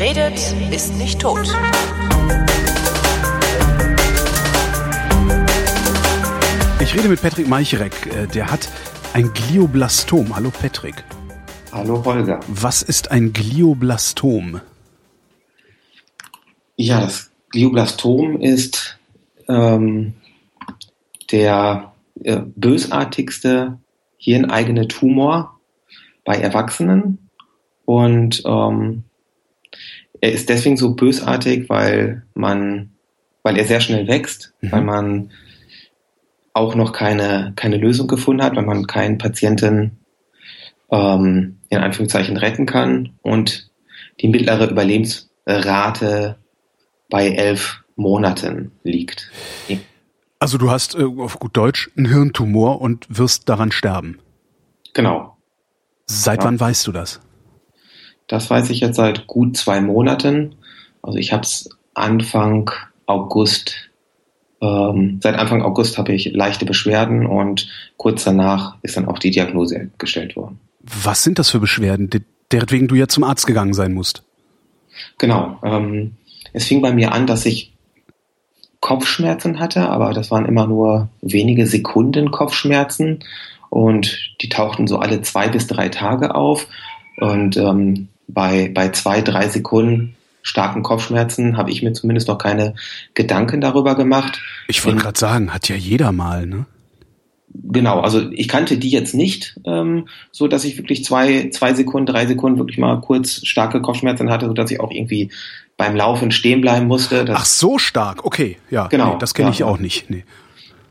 Wer redet, ist nicht tot. Ich rede mit Patrick Meicherek. Äh, der hat ein Glioblastom. Hallo Patrick. Hallo Holger. Was ist ein Glioblastom? Ja, das Glioblastom ist ähm, der äh, bösartigste hirneigene Tumor bei Erwachsenen. Und ähm, er ist deswegen so bösartig, weil man, weil er sehr schnell wächst, mhm. weil man auch noch keine, keine Lösung gefunden hat, weil man keinen Patienten ähm, in Anführungszeichen retten kann und die mittlere Überlebensrate bei elf Monaten liegt. Also du hast äh, auf gut Deutsch einen Hirntumor und wirst daran sterben. Genau. Seit ja. wann weißt du das? Das weiß ich jetzt seit gut zwei Monaten. Also ich habe es Anfang August, ähm, seit Anfang August habe ich leichte Beschwerden und kurz danach ist dann auch die Diagnose gestellt worden. Was sind das für Beschwerden, deretwegen du ja zum Arzt gegangen sein musst? Genau. Ähm, es fing bei mir an, dass ich Kopfschmerzen hatte, aber das waren immer nur wenige Sekunden Kopfschmerzen und die tauchten so alle zwei bis drei Tage auf. Und ähm, bei, bei zwei, drei Sekunden starken Kopfschmerzen habe ich mir zumindest noch keine Gedanken darüber gemacht. Ich wollte gerade sagen, hat ja jeder mal, ne? Genau, also ich kannte die jetzt nicht, ähm, so dass ich wirklich zwei, zwei Sekunden, drei Sekunden wirklich mal kurz starke Kopfschmerzen hatte, so dass ich auch irgendwie beim Laufen stehen bleiben musste. Ach so stark, okay, ja, genau, nee, das kenne ja, ich auch nicht. Nee.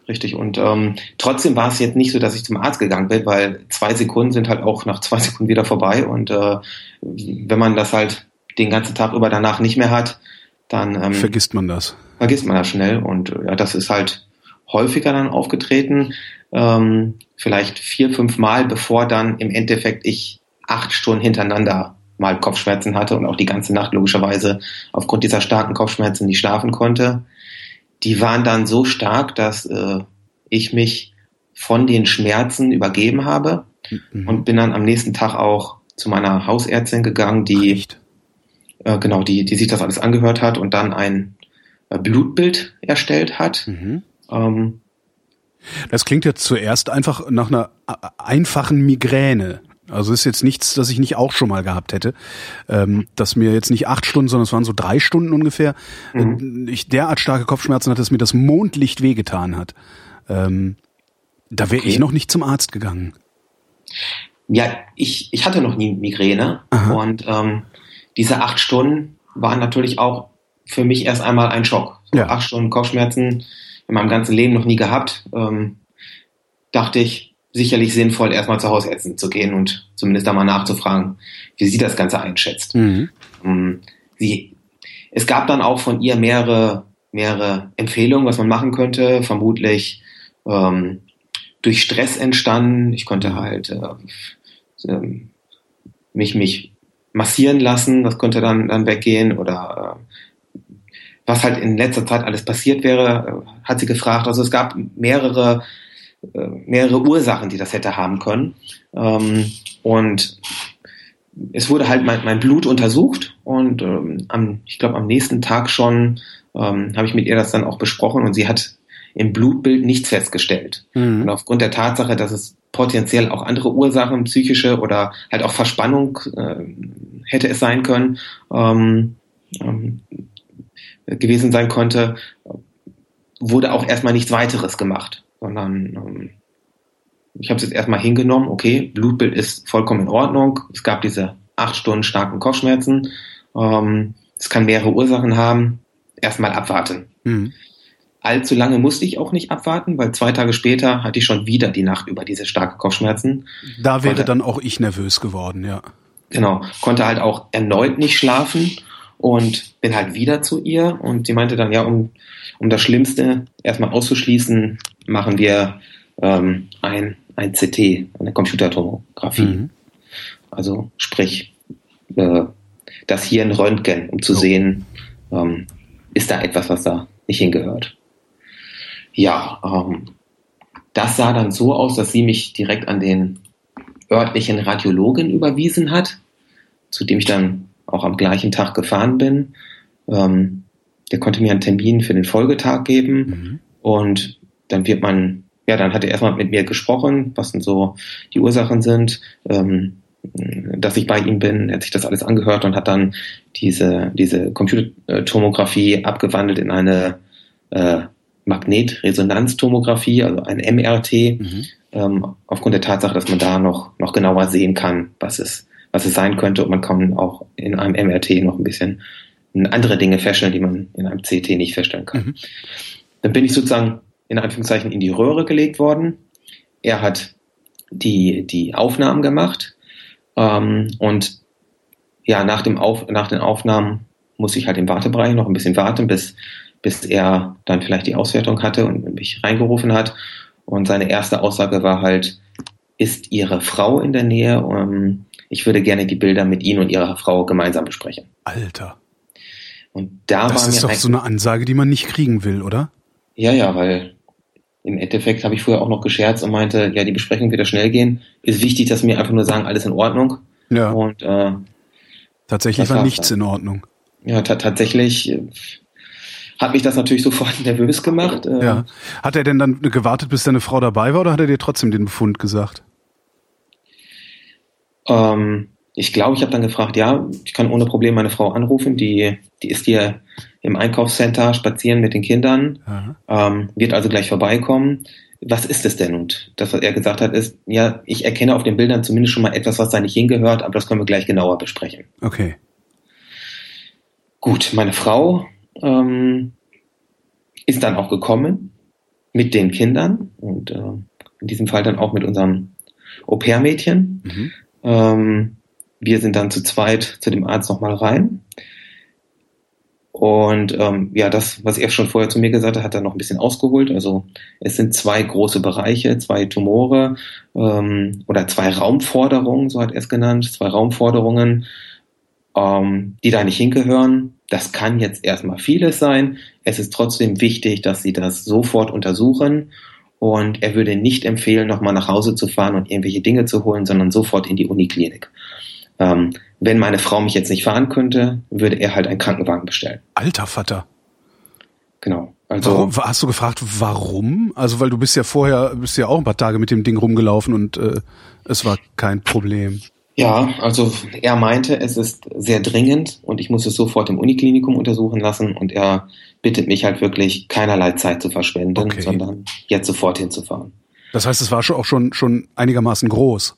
Richtig. Und ähm, trotzdem war es jetzt nicht so, dass ich zum Arzt gegangen bin, weil zwei Sekunden sind halt auch nach zwei Sekunden wieder vorbei. Und äh, wenn man das halt den ganzen Tag über danach nicht mehr hat, dann ähm, vergisst man das. Vergisst man das schnell. Und ja, das ist halt häufiger dann aufgetreten. Ähm, vielleicht vier, fünf Mal, bevor dann im Endeffekt ich acht Stunden hintereinander mal Kopfschmerzen hatte und auch die ganze Nacht logischerweise aufgrund dieser starken Kopfschmerzen nicht schlafen konnte. Die waren dann so stark, dass äh, ich mich von den Schmerzen übergeben habe mhm. und bin dann am nächsten Tag auch zu meiner Hausärztin gegangen, die äh, genau, die, die sich das alles angehört hat und dann ein äh, Blutbild erstellt hat. Mhm. Ähm, das klingt jetzt zuerst einfach nach einer äh, einfachen Migräne. Also ist jetzt nichts, das ich nicht auch schon mal gehabt hätte. Ähm, dass mir jetzt nicht acht Stunden, sondern es waren so drei Stunden ungefähr, mhm. Äh, ich derart starke Kopfschmerzen hatte, dass mir das Mondlicht wehgetan hat. Ähm, da wäre okay. ich noch nicht zum Arzt gegangen. Ja, ich, ich hatte noch nie Migräne Aha. und ähm, diese acht Stunden waren natürlich auch für mich erst einmal ein Schock. So ja. Acht Stunden Kopfschmerzen in meinem ganzen Leben noch nie gehabt. Ähm, dachte ich, sicherlich sinnvoll, erstmal zu Hausärzten zu gehen und zumindest da mal nachzufragen, wie sie das Ganze einschätzt. Mhm. Ähm, sie, es gab dann auch von ihr mehrere, mehrere Empfehlungen, was man machen könnte. Vermutlich ähm, durch Stress entstanden. Ich konnte halt äh, äh, mich, mich massieren lassen, das konnte dann, dann weggehen oder äh, was halt in letzter Zeit alles passiert wäre, äh, hat sie gefragt. Also es gab mehrere mehrere Ursachen, die das hätte haben können. Ähm, und es wurde halt mein, mein Blut untersucht und ähm, am, ich glaube am nächsten Tag schon ähm, habe ich mit ihr das dann auch besprochen und sie hat im Blutbild nichts festgestellt. Mhm. Und aufgrund der Tatsache, dass es potenziell auch andere Ursachen, psychische oder halt auch Verspannung äh, hätte es sein können, ähm, ähm, gewesen sein konnte, wurde auch erstmal nichts weiteres gemacht sondern ähm, ich habe es jetzt erstmal hingenommen, okay, Blutbild ist vollkommen in Ordnung. Es gab diese acht Stunden starken Kopfschmerzen. Ähm, es kann mehrere Ursachen haben. Erstmal abwarten. Mhm. Allzu lange musste ich auch nicht abwarten, weil zwei Tage später hatte ich schon wieder die Nacht über diese starken Kopfschmerzen. Da wäre konnte, dann auch ich nervös geworden, ja. Genau, konnte halt auch erneut nicht schlafen und bin halt wieder zu ihr und sie meinte dann, ja, um, um das Schlimmste erstmal auszuschließen, machen wir ähm, ein, ein CT, eine Computertomographie. Mhm. Also sprich, äh, das hier ein Röntgen, um zu oh. sehen, ähm, ist da etwas, was da nicht hingehört. Ja, ähm, das sah dann so aus, dass sie mich direkt an den örtlichen Radiologen überwiesen hat, zu dem ich dann auch am gleichen Tag gefahren bin. Ähm, der konnte mir einen Termin für den Folgetag geben mhm. und dann wird man, ja, dann hat er erstmal mit mir gesprochen, was denn so die Ursachen sind, ähm, dass ich bei ihm bin. Er hat sich das alles angehört und hat dann diese, diese Computertomographie abgewandelt in eine äh, Magnetresonanztomographie, also ein MRT, mhm. ähm, aufgrund der Tatsache, dass man da noch, noch genauer sehen kann, was es, was es sein könnte. Und man kann auch in einem MRT noch ein bisschen andere Dinge feststellen, die man in einem CT nicht feststellen kann. Mhm. Dann bin ich sozusagen in Anführungszeichen in die Röhre gelegt worden. Er hat die, die Aufnahmen gemacht. Ähm, und ja, nach, dem Auf, nach den Aufnahmen muss ich halt im Wartebereich noch ein bisschen warten, bis, bis er dann vielleicht die Auswertung hatte und mich reingerufen hat. Und seine erste Aussage war halt, ist Ihre Frau in der Nähe? Ähm, ich würde gerne die Bilder mit Ihnen und Ihrer Frau gemeinsam besprechen. Alter. Und da das ist doch so eine Ansage, die man nicht kriegen will, oder? Ja, ja, weil im Endeffekt habe ich vorher auch noch gescherzt und meinte, ja, die Besprechung wird ja schnell gehen. Ist wichtig, dass wir einfach nur sagen, alles in Ordnung. Ja. Und äh, tatsächlich war nichts dann. in Ordnung. Ja, tatsächlich äh, hat mich das natürlich sofort nervös gemacht. Äh. Ja. Hat er denn dann gewartet, bis deine Frau dabei war, oder hat er dir trotzdem den Befund gesagt? Ähm, ich glaube, ich habe dann gefragt, ja, ich kann ohne Problem meine Frau anrufen, die, die ist hier im Einkaufscenter spazieren mit den Kindern, ähm, wird also gleich vorbeikommen. Was ist es denn? Und das, was er gesagt hat, ist, ja, ich erkenne auf den Bildern zumindest schon mal etwas, was da nicht hingehört, aber das können wir gleich genauer besprechen. Okay. Gut, meine Frau ähm, ist dann auch gekommen mit den Kindern und äh, in diesem Fall dann auch mit unserem Au-pair-Mädchen. Mhm. Ähm, wir sind dann zu zweit zu dem Arzt nochmal rein. Und ähm, ja, das, was er schon vorher zu mir gesagt hat, hat er noch ein bisschen ausgeholt. Also es sind zwei große Bereiche, zwei Tumore ähm, oder zwei Raumforderungen, so hat er es genannt, zwei Raumforderungen, ähm, die da nicht hingehören. Das kann jetzt erstmal vieles sein. Es ist trotzdem wichtig, dass sie das sofort untersuchen. Und er würde nicht empfehlen, nochmal nach Hause zu fahren und irgendwelche Dinge zu holen, sondern sofort in die Uniklinik. Ähm, wenn meine Frau mich jetzt nicht fahren könnte, würde er halt einen Krankenwagen bestellen. Alter Vater. Genau. Also warum, hast du gefragt, warum? Also weil du bist ja vorher, bist ja auch ein paar Tage mit dem Ding rumgelaufen und äh, es war kein Problem. Ja, also er meinte, es ist sehr dringend und ich muss es sofort im Uniklinikum untersuchen lassen und er bittet mich halt wirklich keinerlei Zeit zu verschwenden, okay. sondern jetzt sofort hinzufahren. Das heißt, es war schon auch schon schon einigermaßen groß.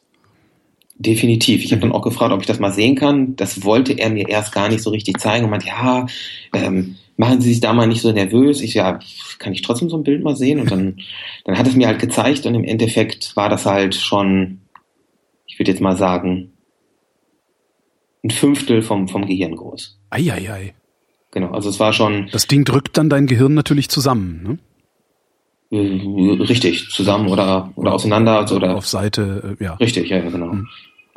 Definitiv. Ich habe dann auch gefragt, ob ich das mal sehen kann. Das wollte er mir erst gar nicht so richtig zeigen und meinte, ja, ähm, machen Sie sich da mal nicht so nervös. Ich ja, kann ich trotzdem so ein Bild mal sehen? Und dann, dann hat es mir halt gezeigt und im Endeffekt war das halt schon, ich würde jetzt mal sagen, ein Fünftel vom, vom Gehirn groß. Eieiei. Genau, also es war schon. Das Ding drückt dann dein Gehirn natürlich zusammen, ne? Äh, richtig, zusammen oder, oder auseinander. Oder auf Seite, äh, ja. Richtig, ja, genau.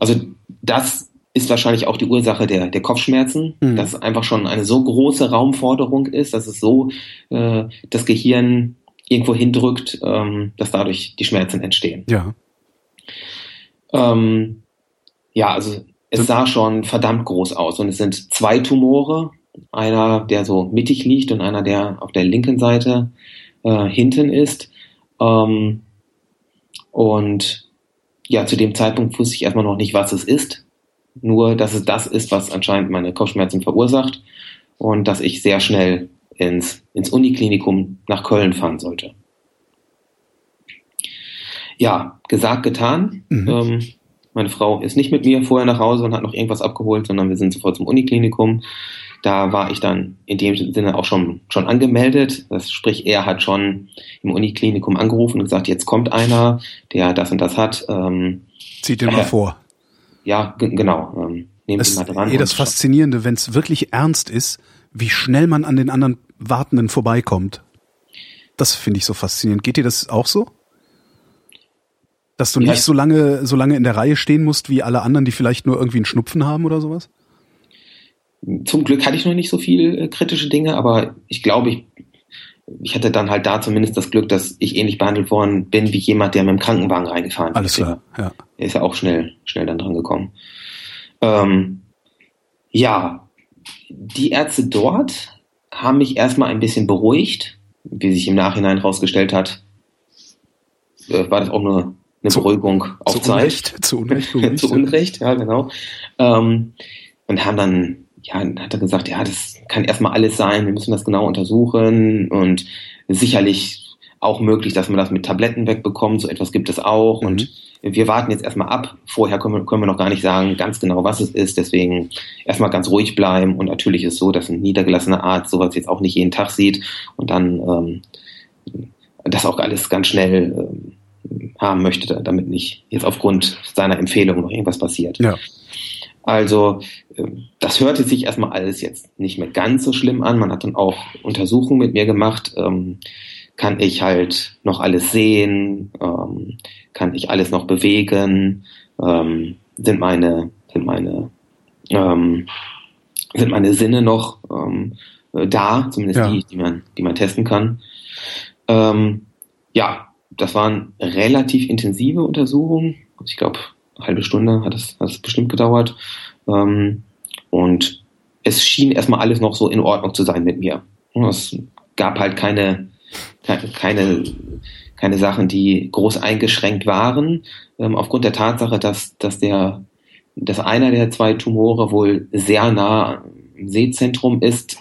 Also das ist wahrscheinlich auch die Ursache der, der Kopfschmerzen, mhm. dass es einfach schon eine so große Raumforderung ist, dass es so äh, das Gehirn irgendwo hindrückt, ähm, dass dadurch die Schmerzen entstehen. Ja. Ähm, ja, also es sah schon verdammt groß aus und es sind zwei Tumore, einer, der so mittig liegt und einer, der auf der linken Seite äh, hinten ist. Ähm, und ja, zu dem Zeitpunkt wusste ich erstmal noch nicht, was es ist. Nur, dass es das ist, was anscheinend meine Kopfschmerzen verursacht und dass ich sehr schnell ins, ins Uniklinikum nach Köln fahren sollte. Ja, gesagt, getan. Mhm. Ähm, meine Frau ist nicht mit mir vorher nach Hause und hat noch irgendwas abgeholt, sondern wir sind sofort zum Uniklinikum. Da war ich dann in dem Sinne auch schon, schon angemeldet. Das sprich, er hat schon im Uniklinikum angerufen und gesagt, jetzt kommt einer, der das und das hat. Ähm, Zieht ihn äh, mal vor. Ja, genau. Ähm, nehmen Sie mal dran. Eh das Faszinierende, wenn es wirklich ernst ist, wie schnell man an den anderen Wartenden vorbeikommt. Das finde ich so faszinierend. Geht dir das auch so? Dass du nicht so lange, so lange in der Reihe stehen musst wie alle anderen, die vielleicht nur irgendwie einen Schnupfen haben oder sowas? Zum Glück hatte ich noch nicht so viel äh, kritische Dinge, aber ich glaube, ich, ich hatte dann halt da zumindest das Glück, dass ich ähnlich behandelt worden bin wie jemand, der mit dem Krankenwagen reingefahren ist. Alles klar, ja. Er ist ja auch schnell, schnell dann dran gekommen. Ähm, Ja, die Ärzte dort haben mich erstmal ein bisschen beruhigt. Wie sich im Nachhinein herausgestellt hat, äh, war das auch nur eine zu, Beruhigung auf zu Zeit. Unrecht, zu Unrecht. zu Unrecht, ja, genau. Ähm, und haben dann, ja, hat er gesagt, ja, das kann erstmal alles sein, wir müssen das genau untersuchen und sicherlich auch möglich, dass man das mit Tabletten wegbekommt, so etwas gibt es auch mhm. und wir warten jetzt erstmal ab. Vorher können wir, können wir noch gar nicht sagen, ganz genau, was es ist. Deswegen erstmal ganz ruhig bleiben. Und natürlich ist so, dass ein niedergelassener Arzt sowas jetzt auch nicht jeden Tag sieht und dann ähm, das auch alles ganz schnell ähm, haben möchte, damit nicht jetzt aufgrund seiner Empfehlung noch irgendwas passiert. Ja. Also ähm, das hörte sich erstmal alles jetzt nicht mehr ganz so schlimm an. Man hat dann auch Untersuchungen mit mir gemacht. Ähm, kann ich halt noch alles sehen? Ähm, kann ich alles noch bewegen? Ähm, sind meine sind meine ähm, sind meine Sinne noch ähm, da? Zumindest ja. die, die man die man testen kann. Ähm, ja, das waren relativ intensive Untersuchungen. Ich glaube, eine halbe Stunde hat es, hat es bestimmt gedauert. Ähm, und es schien erstmal alles noch so in Ordnung zu sein mit mir. Es gab halt keine, keine, keine Sachen, die groß eingeschränkt waren, ähm, aufgrund der Tatsache, dass, dass der, dass einer der zwei Tumore wohl sehr nah im Sehzentrum ist,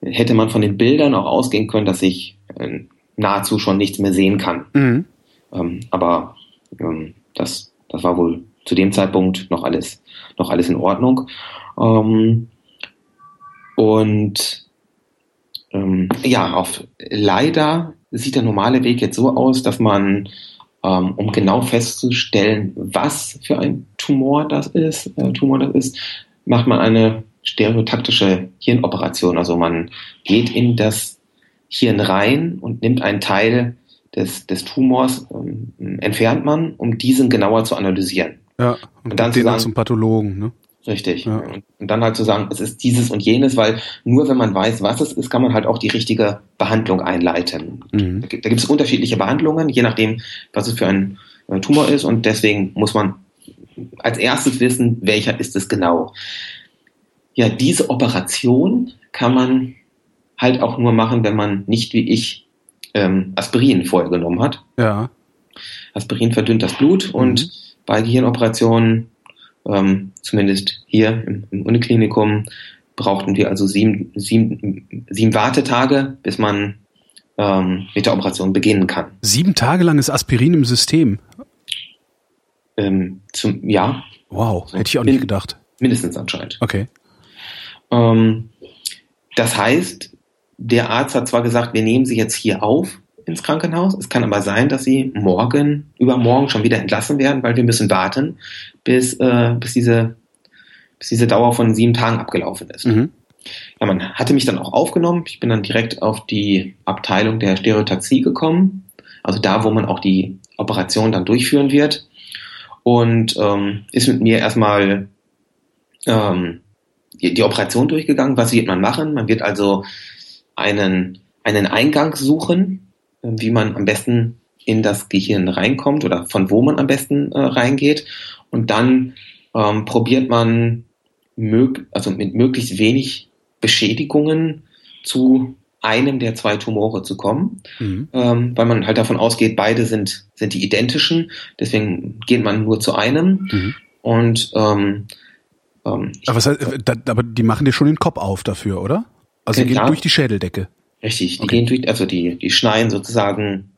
hätte man von den Bildern auch ausgehen können, dass ich äh, nahezu schon nichts mehr sehen kann. Mhm. Ähm, aber ähm, das, das war wohl zu dem Zeitpunkt noch alles, noch alles in Ordnung. Ähm, und ähm, ja, auf leider sieht der normale Weg jetzt so aus, dass man, ähm, um genau festzustellen, was für ein Tumor das ist, äh, Tumor das ist, macht man eine stereotaktische Hirnoperation. Also man geht in das Hirn rein und nimmt einen Teil des, des Tumors, ähm, entfernt man, um diesen genauer zu analysieren. Ja, und, und dann zu sagen, zum Pathologen, ne? Richtig. Ja. Und dann halt zu sagen, es ist dieses und jenes, weil nur wenn man weiß, was es ist, kann man halt auch die richtige Behandlung einleiten. Mhm. Da gibt es unterschiedliche Behandlungen, je nachdem, was es für ein äh, Tumor ist. Und deswegen muss man als erstes wissen, welcher ist es genau. Ja, diese Operation kann man halt auch nur machen, wenn man nicht wie ich ähm, Aspirin vorher genommen hat. Ja. Aspirin verdünnt das Blut mhm. und bei Gehirnoperationen, ähm, zumindest hier im, im Uniklinikum, brauchten wir also sieben, sieben, sieben Wartetage, bis man ähm, mit der Operation beginnen kann. Sieben Tage lang ist Aspirin im System? Ähm, zum, ja. Wow, hätte ich auch nicht gedacht. Mindestens anscheinend. Okay. Ähm, das heißt, der Arzt hat zwar gesagt, wir nehmen Sie jetzt hier auf ins Krankenhaus. Es kann aber sein, dass Sie morgen, übermorgen schon wieder entlassen werden, weil wir müssen warten, bis, äh, bis, diese, bis diese Dauer von sieben Tagen abgelaufen ist. Mhm. Ja, man hatte mich dann auch aufgenommen. Ich bin dann direkt auf die Abteilung der Stereotaxie gekommen. Also da, wo man auch die Operation dann durchführen wird. Und ähm, ist mit mir erstmal ähm, die, die Operation durchgegangen. Was wird man machen? Man wird also einen, einen Eingang suchen, äh, wie man am besten in das Gehirn reinkommt oder von wo man am besten äh, reingeht. Und dann ähm, probiert man mög also mit möglichst wenig Beschädigungen zu einem der zwei Tumore zu kommen, mhm. ähm, weil man halt davon ausgeht, beide sind, sind die identischen, deswegen geht man nur zu einem. Mhm. Und ähm, ähm, aber, heißt, aber die machen dir schon den Kopf auf dafür, oder? Also okay, gehen durch die Schädeldecke. Richtig, die okay. gehen durch, also die, die schneiden sozusagen,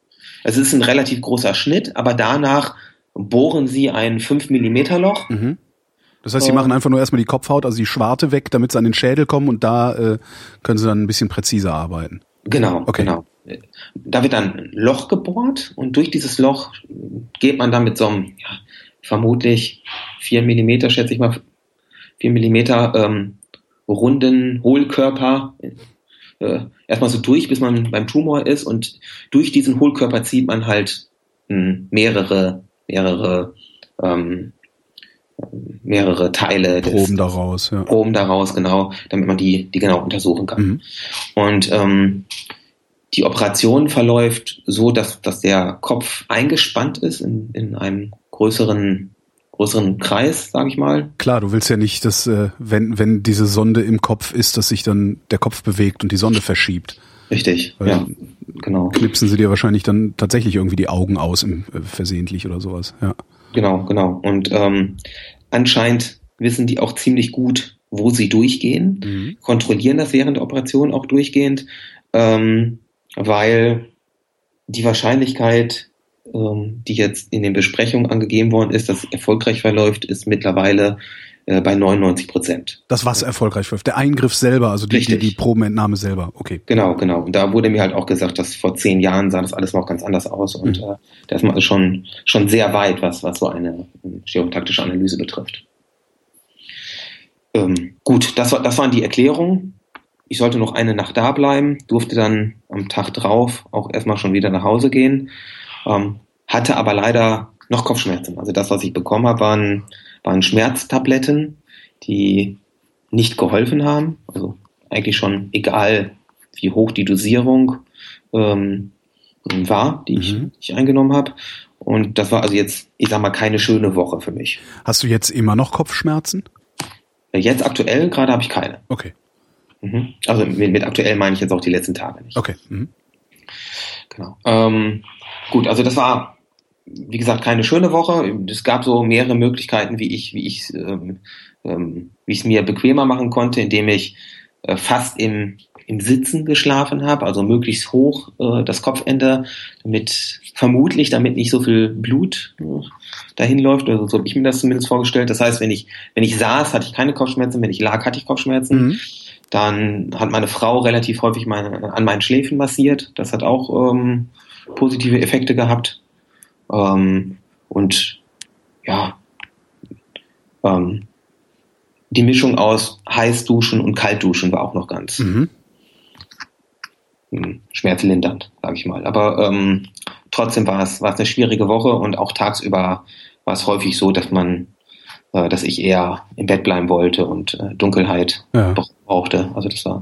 also es ist ein relativ großer Schnitt, aber danach bohren sie ein 5 Millimeter Loch. Mhm. Das heißt, sie machen einfach nur erstmal die Kopfhaut, also die Schwarte weg, damit sie an den Schädel kommen und da äh, können sie dann ein bisschen präziser arbeiten. Genau, okay. genau. Da wird dann ein Loch gebohrt und durch dieses Loch geht man dann mit so einem, ja, vermutlich 4 Millimeter, schätze ich mal, 4 Millimeter ähm, runden Hohlkörper äh, erstmal so durch, bis man beim Tumor ist und durch diesen Hohlkörper zieht man halt mh, hm, mehrere, mehrere, ähm, mehrere Teile Proben daraus, ja. Proben daraus, genau, damit man die, die genau untersuchen kann. Mhm. Und ähm, die Operation verläuft so, dass, dass der Kopf eingespannt ist in, in einem größeren größeren Kreis, sage ich mal. Klar, du willst ja nicht, dass äh, wenn wenn diese Sonde im Kopf ist, dass sich dann der Kopf bewegt und die Sonde verschiebt. Richtig, Weil ja, genau. Knipsen sie dir wahrscheinlich dann tatsächlich irgendwie die Augen aus im, äh, versehentlich oder sowas, ja. Genau, genau. Und ähm, anscheinend wissen die auch ziemlich gut, wo sie durchgehen, mhm. kontrollieren das während der Operation auch durchgehend, ähm, weil die Wahrscheinlichkeit, die jetzt in den Besprechungen angegeben worden ist, dass erfolgreich verläuft, ist mittlerweile äh, bei 99 Prozent. Das, was erfolgreich verläuft. Der Eingriff selber, also die, die, die, Probenentnahme selber, okay. Genau, genau. Und da wurde mir halt auch gesagt, dass vor zehn Jahren sah das alles noch ganz anders aus und mhm. äh, da ist man also schon, schon sehr weit, was, was so eine stereotaktische Analyse betrifft. Ähm, gut, das, war, das waren die Erklärungen. Ich sollte noch eine Nacht da bleiben, durfte dann am Tag drauf auch erstmal schon wieder nach Hause gehen, ähm, hatte aber leider noch Kopfschmerzen. Also das, was ich bekommen habe, waren, waren Schmerztabletten, die nicht geholfen haben. Also eigentlich schon egal, wie hoch die Dosierung ähm, war, die ich, mhm. ich eingenommen habe. Und das war also jetzt, ich sag mal, keine schöne Woche für mich. Hast du jetzt immer noch Kopfschmerzen? Jetzt aktuell gerade habe ich keine. Okay. Mhm. Also mit, mit, aktuell meine ich jetzt auch die letzten Tage nicht. Okay. Mhm. Genau. Ähm, gut, also das war, wie gesagt, keine schöne Woche. Es gab so mehrere Möglichkeiten, wie ich, wie ich, ähm, ähm, wie ich es mir bequemer machen konnte, indem ich äh, fast im, im Sitzen geschlafen habe, also möglichst hoch äh, das Kopfende, damit vermutlich, damit nicht so viel Blut äh, dahin läuft. Also so habe ich mir das zumindest vorgestellt. Das heißt, wenn ich, wenn ich saß, hatte ich keine Kopfschmerzen, wenn ich lag, hatte ich Kopfschmerzen. Mhm. Dann hat meine Frau relativ häufig meine, an meinen Schläfen massiert. Das hat auch ähm, positive Effekte gehabt. Ähm, und ja, ähm, die Mischung aus Heißduschen und Kaltduschen war auch noch ganz mhm. Hm, schmerzlindernd, sage ich mal. Aber ähm, trotzdem war es, war es eine schwierige Woche und auch tagsüber war es häufig so, dass man äh, dass ich eher im Bett bleiben wollte und äh, Dunkelheit ja. brauchte. Also das war,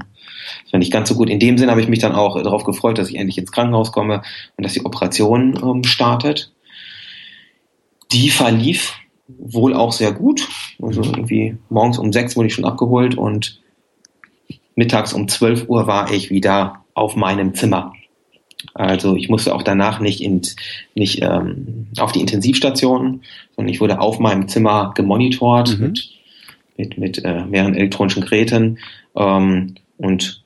das war nicht ganz so gut. In dem Sinn habe ich mich dann auch darauf gefreut, dass ich endlich ins Krankenhaus komme und dass die Operation ähm, startet. Die verlief wohl auch sehr gut. Also irgendwie morgens um sechs wurde ich schon abgeholt und mittags um zwölf Uhr war ich wieder auf meinem Zimmer. Also ich musste auch danach nicht, in, nicht ähm, auf die Intensivstation, sondern ich wurde auf meinem Zimmer gemonitort mhm. mit, mit, mit äh, mehreren elektronischen Geräten ähm, und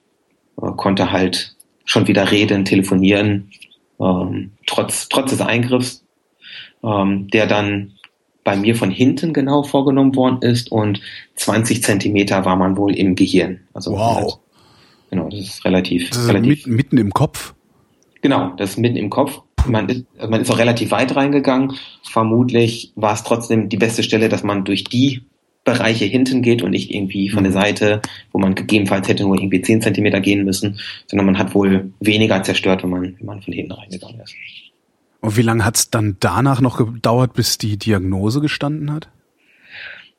äh, konnte halt schon wieder reden, telefonieren, ähm, trotz, trotz des Eingriffs, ähm, der dann bei mir von hinten genau vorgenommen worden ist und 20 Zentimeter war man wohl im Gehirn. Also wow. Halt, genau, das ist relativ, das ist relativ mitten im Kopf. Genau, das ist mitten im Kopf. Man ist, man ist auch relativ weit reingegangen. Vermutlich war es trotzdem die beste Stelle, dass man durch die Bereiche hinten geht und nicht irgendwie von der mhm. Seite, wo man gegebenenfalls hätte nur irgendwie 10 Zentimeter gehen müssen, sondern man hat wohl weniger zerstört, wenn man, wenn man von hinten reingegangen ist. Und wie lange hat es dann danach noch gedauert, bis die Diagnose gestanden hat?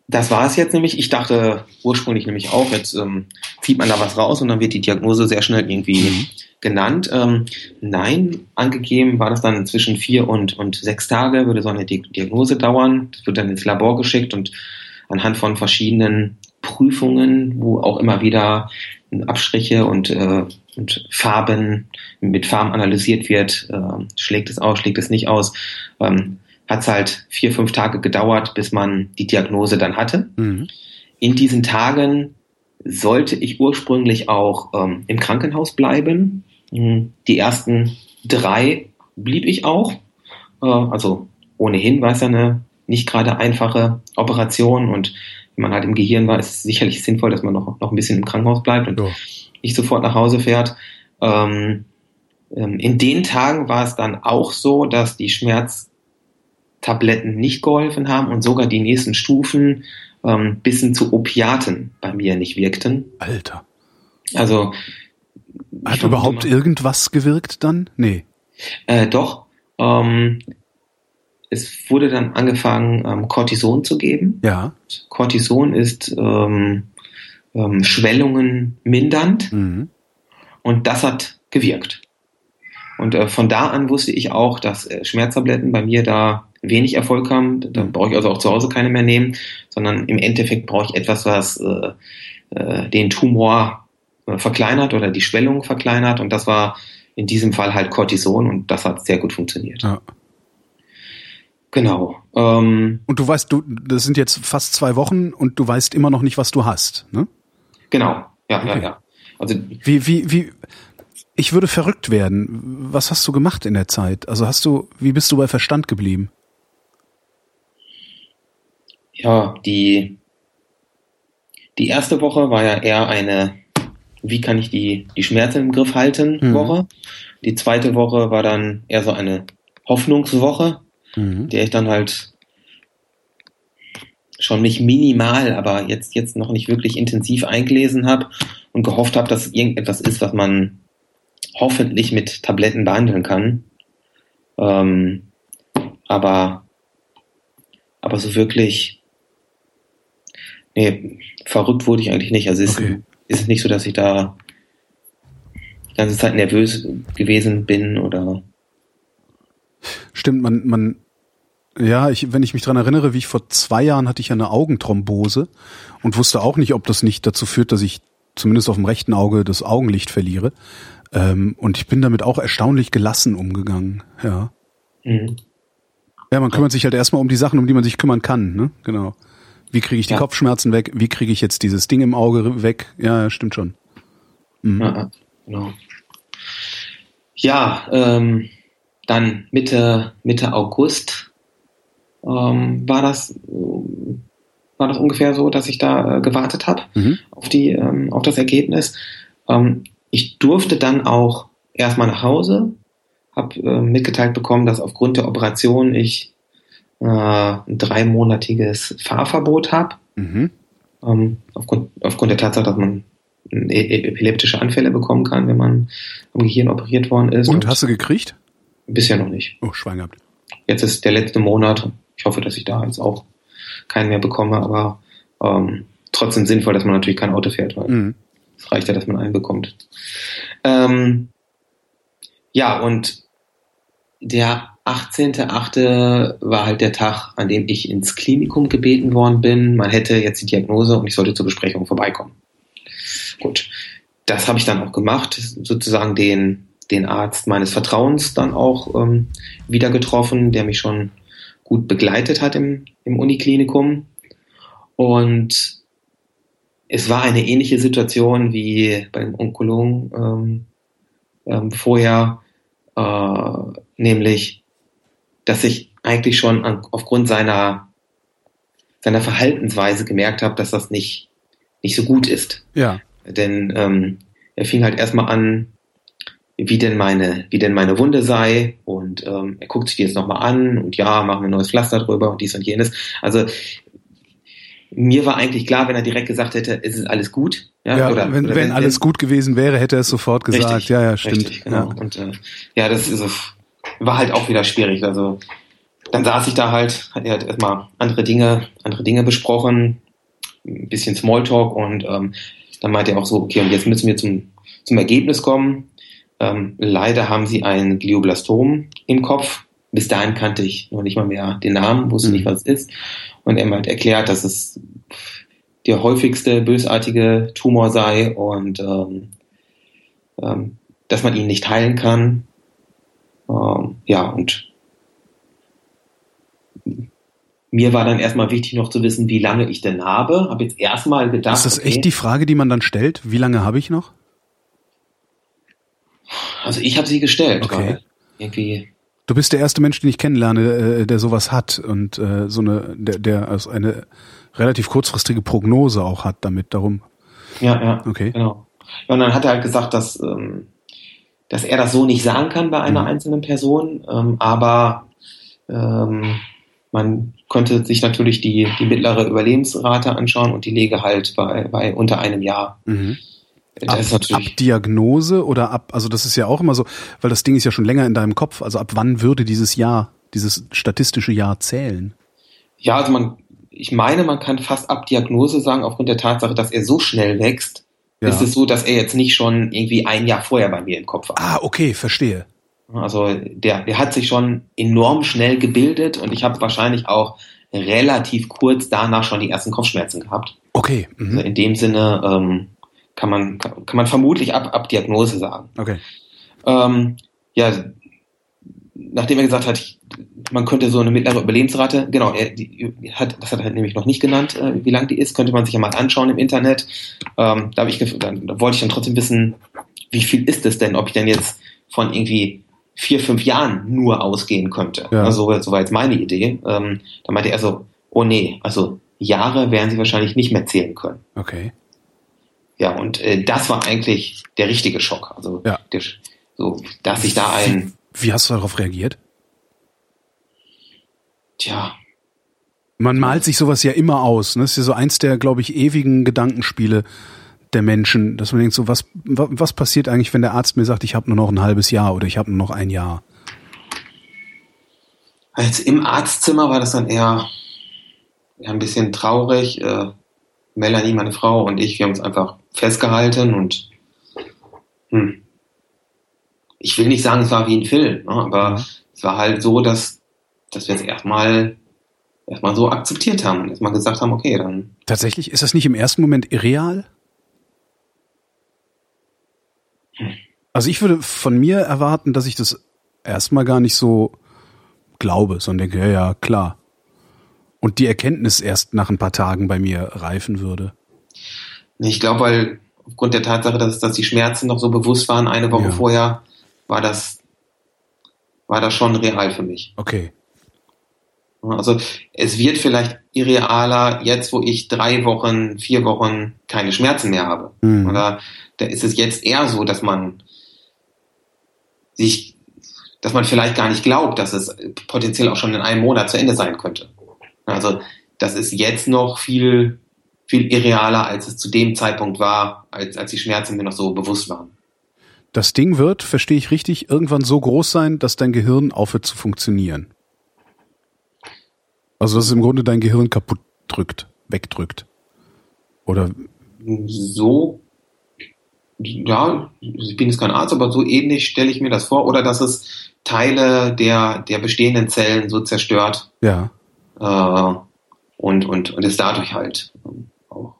Das war es jetzt nämlich. Ich dachte ursprünglich nämlich auch, jetzt ähm, zieht man da was raus und dann wird die Diagnose sehr schnell irgendwie mhm. genannt. Ähm, nein, angegeben war das dann zwischen vier und, und sechs Tage, würde so eine Diagnose dauern. Das wird dann ins Labor geschickt und anhand von verschiedenen Prüfungen, wo auch immer wieder Abstriche und, äh, und Farben mit Farben analysiert wird, äh, schlägt es aus, schlägt es nicht aus. Ähm, hat es halt vier, fünf Tage gedauert, bis man die Diagnose dann hatte. Mhm. In diesen Tagen sollte ich ursprünglich auch ähm, im Krankenhaus bleiben. Mhm. Die ersten drei blieb ich auch. Äh, also ohnehin war es ja eine nicht gerade einfache Operation und wenn man halt im Gehirn war, ist es sicherlich sinnvoll, dass man noch, noch ein bisschen im Krankenhaus bleibt und ja. nicht sofort nach Hause fährt. Ähm, ähm, in den Tagen war es dann auch so, dass die Schmerz Tabletten nicht geholfen haben und sogar die nächsten Stufen ähm, bis hin zu Opiaten bei mir nicht wirkten. Alter. Also. Hat überhaupt mal, irgendwas gewirkt dann? Nee. Äh, doch. Ähm, es wurde dann angefangen, ähm, Cortison zu geben. Ja. Cortison ist ähm, ähm, Schwellungen mindernd. Mhm. Und das hat gewirkt. Und äh, von da an wusste ich auch, dass äh, Schmerztabletten bei mir da wenig Erfolg haben. Da mhm. brauche ich also auch zu Hause keine mehr nehmen, sondern im Endeffekt brauche ich etwas, was äh, äh, den Tumor äh, verkleinert oder die Schwellung verkleinert. Und das war in diesem Fall halt Cortison und das hat sehr gut funktioniert. Ja. Genau. Ähm, und du weißt, du, das sind jetzt fast zwei Wochen und du weißt immer noch nicht, was du hast, ne? Genau, ja, okay. ja, ja. Also wie, wie, wie, ich würde verrückt werden. Was hast du gemacht in der Zeit? Also hast du, wie bist du bei Verstand geblieben? Ja, die, die erste Woche war ja eher eine, wie kann ich die, die Schmerzen im Griff halten, mhm. Woche. Die zweite Woche war dann eher so eine Hoffnungswoche, mhm. der ich dann halt schon nicht minimal, aber jetzt, jetzt noch nicht wirklich intensiv eingelesen habe und gehofft habe, dass irgendetwas ist, was man hoffentlich mit Tabletten behandeln kann. Ähm, aber, aber so wirklich, nee, verrückt wurde ich eigentlich nicht. Also ist, okay. ist es nicht so, dass ich da die ganze Zeit nervös gewesen bin oder. Stimmt, man, man, ja, ich, wenn ich mich dran erinnere, wie ich vor zwei Jahren hatte ich eine Augenthrombose und wusste auch nicht, ob das nicht dazu führt, dass ich zumindest auf dem rechten Auge das Augenlicht verliere. Ähm, und ich bin damit auch erstaunlich gelassen umgegangen, ja. Mhm. Ja, man kümmert sich halt erstmal um die Sachen, um die man sich kümmern kann, ne? Genau. Wie kriege ich die ja. Kopfschmerzen weg? Wie kriege ich jetzt dieses Ding im Auge weg? Ja, stimmt schon. Mhm. Ja, genau. Ja, ähm, dann Mitte, Mitte August ähm, war das war das ungefähr so, dass ich da äh, gewartet habe mhm. auf die ähm, auf das Ergebnis. Ähm, ich durfte dann auch erstmal nach Hause, habe äh, mitgeteilt bekommen, dass aufgrund der Operation ich äh, ein dreimonatiges Fahrverbot habe. Mhm. Ähm, aufgrund, aufgrund der Tatsache, dass man e-, e-, epileptische Anfälle bekommen kann, wenn man am Gehirn operiert worden ist. Und, Und hast du gekriegt? Bisher noch nicht. Oh, Schwein gehabt. Jetzt ist der letzte Monat. Ich hoffe, dass ich da jetzt auch keinen mehr bekomme, aber ähm, trotzdem sinnvoll, dass man natürlich kein Auto fährt, weil mhm. es reicht ja, dass man einen bekommt. Ähm, ja, und der 18.8. war halt der Tag, an dem ich ins Klinikum gebeten worden bin. Man hätte jetzt die Diagnose und ich sollte zur Besprechung vorbeikommen. Gut, das habe ich dann auch gemacht, sozusagen den, den Arzt meines Vertrauens dann auch ähm, wieder getroffen, der mich schon gut begleitet hat im, im Uniklinikum. Und es war eine ähnliche Situation wie beim Onkologen ähm, ähm, vorher, äh, nämlich, dass ich eigentlich schon an, aufgrund seiner, seiner Verhaltensweise gemerkt habe, dass das nicht, nicht so gut ist. Ja. Denn ähm, er fing halt erstmal an, wie denn meine, wie denn meine Wunde sei und ähm, er guckt sich die jetzt nochmal an und ja, machen wir ein neues Pflaster drüber und dies und jenes. Also mir war eigentlich klar, wenn er direkt gesagt hätte, es ist alles gut. Ja, ja oder, wenn, oder wenn, wenn, alles gut gewesen wäre, hätte er es sofort gesagt. Richtig, ja, ja, stimmt. Richtig, genau. Ja. Und äh, ja, das ist, war halt auch wieder schwierig. Also dann saß ich da halt, hat er halt erstmal andere Dinge, andere Dinge besprochen, ein bisschen Smalltalk und ähm, dann meinte er auch so, okay, und jetzt müssen wir zum, zum Ergebnis kommen. Ähm, leider haben sie ein Glioblastom im Kopf. Bis dahin kannte ich noch nicht mal mehr den Namen, wusste mhm. nicht, was es ist. Und er hat erklärt, dass es der häufigste bösartige Tumor sei und ähm, ähm, dass man ihn nicht heilen kann. Ähm, ja, und mir war dann erstmal wichtig noch zu wissen, wie lange ich denn habe. Habe jetzt erstmal gedacht. Ist das okay, echt die Frage, die man dann stellt? Wie lange habe ich noch? Also ich habe sie gestellt, okay. irgendwie. Du bist der erste Mensch, den ich kennenlerne, äh, der sowas hat und äh, so eine, der, der also eine relativ kurzfristige Prognose auch hat damit darum. Ja, ja. Okay. Genau. Ja, und dann hat er halt gesagt, dass, ähm, dass er das so nicht sagen kann bei einer mhm. einzelnen Person, ähm, aber ähm, man könnte sich natürlich die, die mittlere Überlebensrate anschauen und die lege halt bei, bei unter einem Jahr. Mhm. Ab, ab, Diagnose oder ab, also das ist ja auch immer so, weil das Ding ist ja schon länger in deinem Kopf, also ab wann würde dieses Jahr, dieses statistische Jahr zählen? Ja, also man, ich meine, man kann fast ab Diagnose sagen, aufgrund der Tatsache, dass er so schnell wächst, ja. ist es so, dass er jetzt nicht schon irgendwie ein Jahr vorher bei mir im Kopf war. Ah, okay, verstehe. Also der, der hat sich schon enorm schnell gebildet und ich habe wahrscheinlich auch relativ kurz danach schon die ersten Kopfschmerzen gehabt. Okay. Mhm. Also in dem Sinne ähm, kann man kann, man vermutlich ab, ab Diagnose sagen. Okay. Ähm, ja, nachdem er gesagt hat, man könnte so eine mittlere Überlebensrate, genau, er die, hat, das hat er nämlich noch nicht genannt, äh, wie lang die ist, könnte man sich ja mal anschauen im Internet. Ähm, da, ich, dann, da wollte ich dann trotzdem wissen, wie viel ist es denn, ob ich denn jetzt von irgendwie vier, fünf Jahren nur ausgehen könnte. Ja. Also so war jetzt meine Idee. Ähm, da meinte er so, oh nee, also Jahre werden sie wahrscheinlich nicht mehr zählen können. Okay. Ja, und äh, das war eigentlich der richtige Schock. Also ja. der, so, dass ich da ein. Wie, wie hast du darauf reagiert? Tja. Man malt sich sowas ja immer aus. Ne? Das ist ja so eins der, glaube ich, ewigen Gedankenspiele der Menschen, dass man denkt, so was, was passiert eigentlich, wenn der Arzt mir sagt, ich habe nur noch ein halbes Jahr oder ich habe nur noch ein Jahr? Als im Arztzimmer war das dann eher, eher ein bisschen traurig. Äh, Melanie, meine Frau und ich, wir haben uns einfach festgehalten und hm, ich will nicht sagen, es war wie ein Film, ne, aber ja. es war halt so, dass, dass wir es erstmal erstmal so akzeptiert haben und erstmal gesagt haben, okay, dann. Tatsächlich, ist das nicht im ersten Moment irreal? Also ich würde von mir erwarten, dass ich das erstmal gar nicht so glaube, sondern denke, ja, ja, klar. Und die Erkenntnis erst nach ein paar Tagen bei mir reifen würde. Ich glaube, weil aufgrund der Tatsache, dass, dass die Schmerzen noch so bewusst waren, eine Woche ja. vorher, war das, war das schon real für mich. Okay. Also es wird vielleicht irrealer jetzt, wo ich drei Wochen, vier Wochen keine Schmerzen mehr habe. Mhm. Oder da ist es jetzt eher so, dass man sich, dass man vielleicht gar nicht glaubt, dass es potenziell auch schon in einem Monat zu Ende sein könnte. Also das ist jetzt noch viel, viel irrealer, als es zu dem Zeitpunkt war, als, als die Schmerzen mir noch so bewusst waren. Das Ding wird, verstehe ich richtig, irgendwann so groß sein, dass dein Gehirn aufhört zu funktionieren. Also dass es im Grunde dein Gehirn kaputt drückt, wegdrückt. Oder? So ja, ich bin jetzt kein Arzt, aber so ähnlich stelle ich mir das vor. Oder dass es Teile der, der bestehenden Zellen so zerstört. Ja. Äh, und, und, und es dadurch halt auch.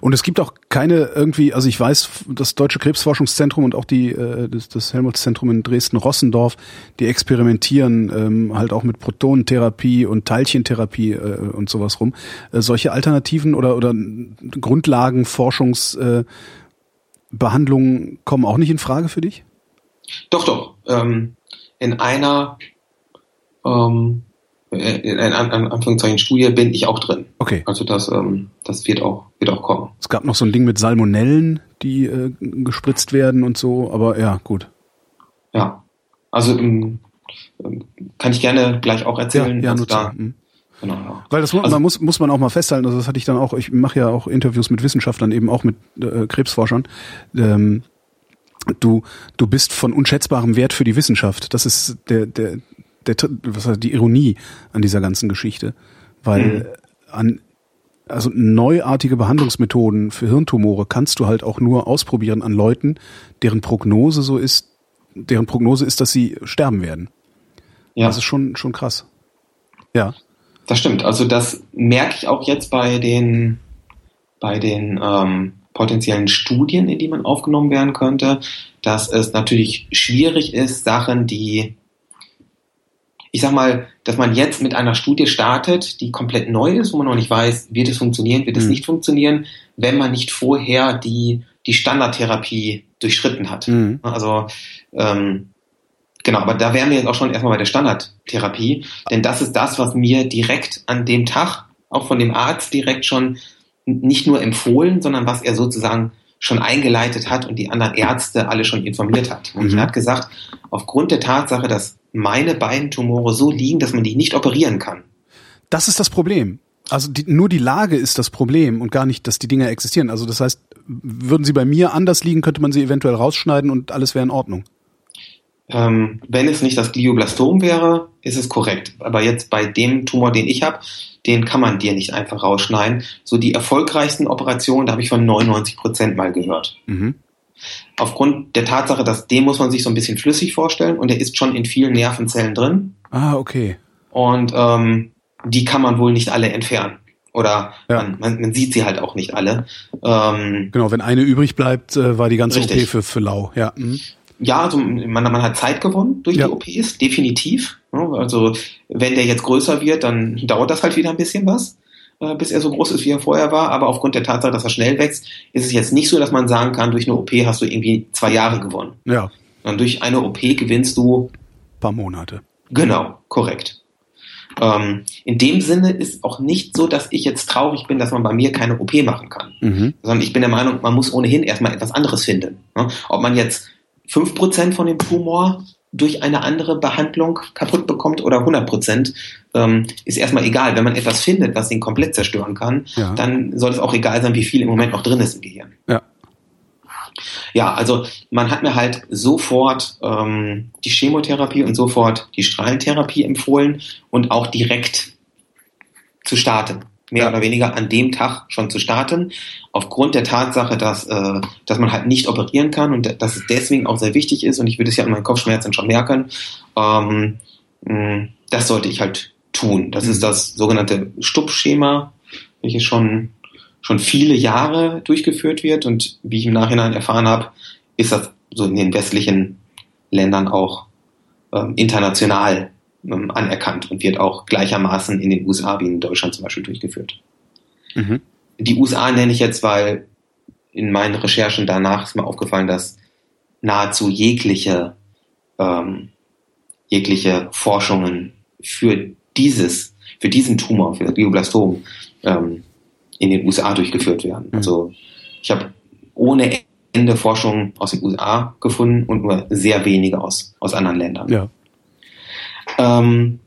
Und es gibt auch keine irgendwie, also ich weiß, das Deutsche Krebsforschungszentrum und auch die, äh, das, das Helmholtz-Zentrum in Dresden-Rossendorf, die experimentieren ähm, halt auch mit Protonentherapie und Teilchentherapie äh, und sowas rum. Äh, solche Alternativen oder, oder Grundlagen, Forschungs, äh, kommen auch nicht in Frage für dich? Doch, doch. Ähm, in einer ähm, äh, in einer Anführungszeichen Studie bin ich auch drin. Okay. Also das, ähm, das wird auch, wird auch kommen. Es gab noch so ein Ding mit Salmonellen, die äh, gespritzt werden und so, aber ja, gut. Ja. Also ähm, kann ich gerne gleich auch erzählen. Ja, ja also da, mhm. Genau, ja. Weil das also, man muss, muss man auch mal festhalten, also das hatte ich dann auch, ich mache ja auch Interviews mit Wissenschaftlern, eben auch mit äh, Krebsforschern. Ähm, du, du bist von unschätzbarem Wert für die Wissenschaft. Das ist der, der, der, was heißt, die Ironie an dieser ganzen Geschichte. Weil mhm. an also neuartige Behandlungsmethoden für Hirntumore kannst du halt auch nur ausprobieren an Leuten, deren Prognose so ist, deren Prognose ist, dass sie sterben werden. Ja. Das ist schon, schon krass. Ja. Das stimmt. Also das merke ich auch jetzt bei den, bei den ähm, potenziellen Studien, in die man aufgenommen werden könnte, dass es natürlich schwierig ist, Sachen, die, ich sag mal, dass man jetzt mit einer Studie startet, die komplett neu ist, wo man noch nicht weiß, wird es funktionieren, wird es mhm. nicht funktionieren, wenn man nicht vorher die, die Standardtherapie durchschritten hat. Mhm. Also ähm, Genau, aber da wären wir jetzt auch schon erstmal bei der Standardtherapie, denn das ist das, was mir direkt an dem Tag, auch von dem Arzt direkt schon nicht nur empfohlen, sondern was er sozusagen schon eingeleitet hat und die anderen Ärzte alle schon informiert hat. Und mhm. er hat gesagt, aufgrund der Tatsache, dass meine beiden Tumore so liegen, dass man die nicht operieren kann. Das ist das Problem. Also die, nur die Lage ist das Problem und gar nicht, dass die Dinger existieren. Also das heißt, würden sie bei mir anders liegen, könnte man sie eventuell rausschneiden und alles wäre in Ordnung. Ähm, wenn es nicht das Glioblastom wäre, ist es korrekt. Aber jetzt bei dem Tumor, den ich habe, den kann man dir nicht einfach rausschneiden. So die erfolgreichsten Operationen, da habe ich von 99 Prozent mal gehört. Mhm. Aufgrund der Tatsache, dass den muss man sich so ein bisschen flüssig vorstellen und der ist schon in vielen Nervenzellen drin. Ah, okay. Und ähm, die kann man wohl nicht alle entfernen. Oder ja. man, man, man, sieht sie halt auch nicht alle. Ähm, genau, wenn eine übrig bleibt, äh, war die ganze richtig. OP für, für lau. Ja. Mhm. Ja, also man, man hat Zeit gewonnen durch ja. die OPs, definitiv. Also wenn der jetzt größer wird, dann dauert das halt wieder ein bisschen was. Äh, bis er so groß ist, wie er vorher war. Aber aufgrund der Tatsache, dass er schnell wächst, ist es jetzt nicht so, dass man sagen kann, durch eine OP hast du irgendwie zwei Jahre gewonnen. Ja. Sondern durch eine OP gewinnst du ein paar Monate. Genau, korrekt. Ähm, in dem Sinne ist auch nicht so, dass ich jetzt traurig bin, dass man bei mir keine OP machen kann. Mhm. Sondern ich bin der Meinung, man muss ohnehin erstmal etwas anderes finden. Ne? Ob man jetzt fünf Prozent von dem Tumor durch eine andere Behandlung kaputt bekommt oder 100 Prozent, ähm, ist erstmal egal. Wenn man etwas findet, was ihn komplett zerstören kann, ja. dann soll es auch egal sein, wie viel im Moment noch drin ist im Gehirn. Ja. Ja, also man hat mir halt sofort ähm, die Chemotherapie und sofort die Strahlentherapie empfohlen und auch direkt zu starten mehr oder weniger an dem Tag schon zu starten, aufgrund der Tatsache, dass, äh, dass man halt nicht operieren kann und dass es deswegen auch sehr wichtig ist, und ich würde es ja an meinen Kopfschmerzen schon merken, ähm, mh, das sollte ich halt tun. Das mhm. ist das sogenannte Stupp-Schema, welches schon, schon viele Jahre durchgeführt wird und wie ich im Nachhinein erfahren habe, ist das so in den westlichen Ländern auch ähm, international ähm, anerkannt und wird auch gleichermaßen in den USA wie in Deutschland zum Beispiel durchgeführt. Mhm. Die USA nenne ich jetzt, weil in meinen Recherchen danach ist mir aufgefallen, dass nahezu jegliche, ähm, jegliche Forschungen für dieses, für diesen Tumor, für das Glioblastom, ähm, in den USA durchgeführt werden. Mhm. Also ich habe ohne Ende Forschungen aus den USA gefunden und nur sehr wenige aus, aus anderen Ländern. Ja. Ähm,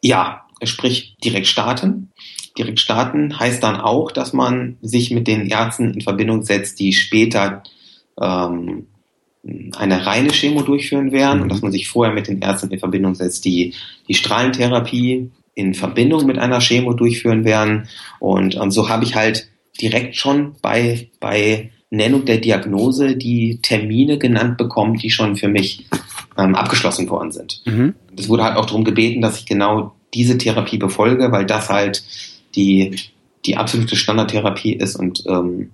ja, sprich direkt starten. Direkt starten heißt dann auch, dass man sich mit den Ärzten in Verbindung setzt, die später ähm, eine reine Chemo durchführen werden und dass man sich vorher mit den Ärzten in Verbindung setzt, die die Strahlentherapie in Verbindung mit einer Chemo durchführen werden. Und ähm, so habe ich halt direkt schon bei, bei Nennung der Diagnose die Termine genannt bekommen, die schon für mich ähm, abgeschlossen worden sind. Mhm. Es wurde halt auch darum gebeten, dass ich genau diese Therapie befolge, weil das halt die, die absolute Standardtherapie ist und ähm,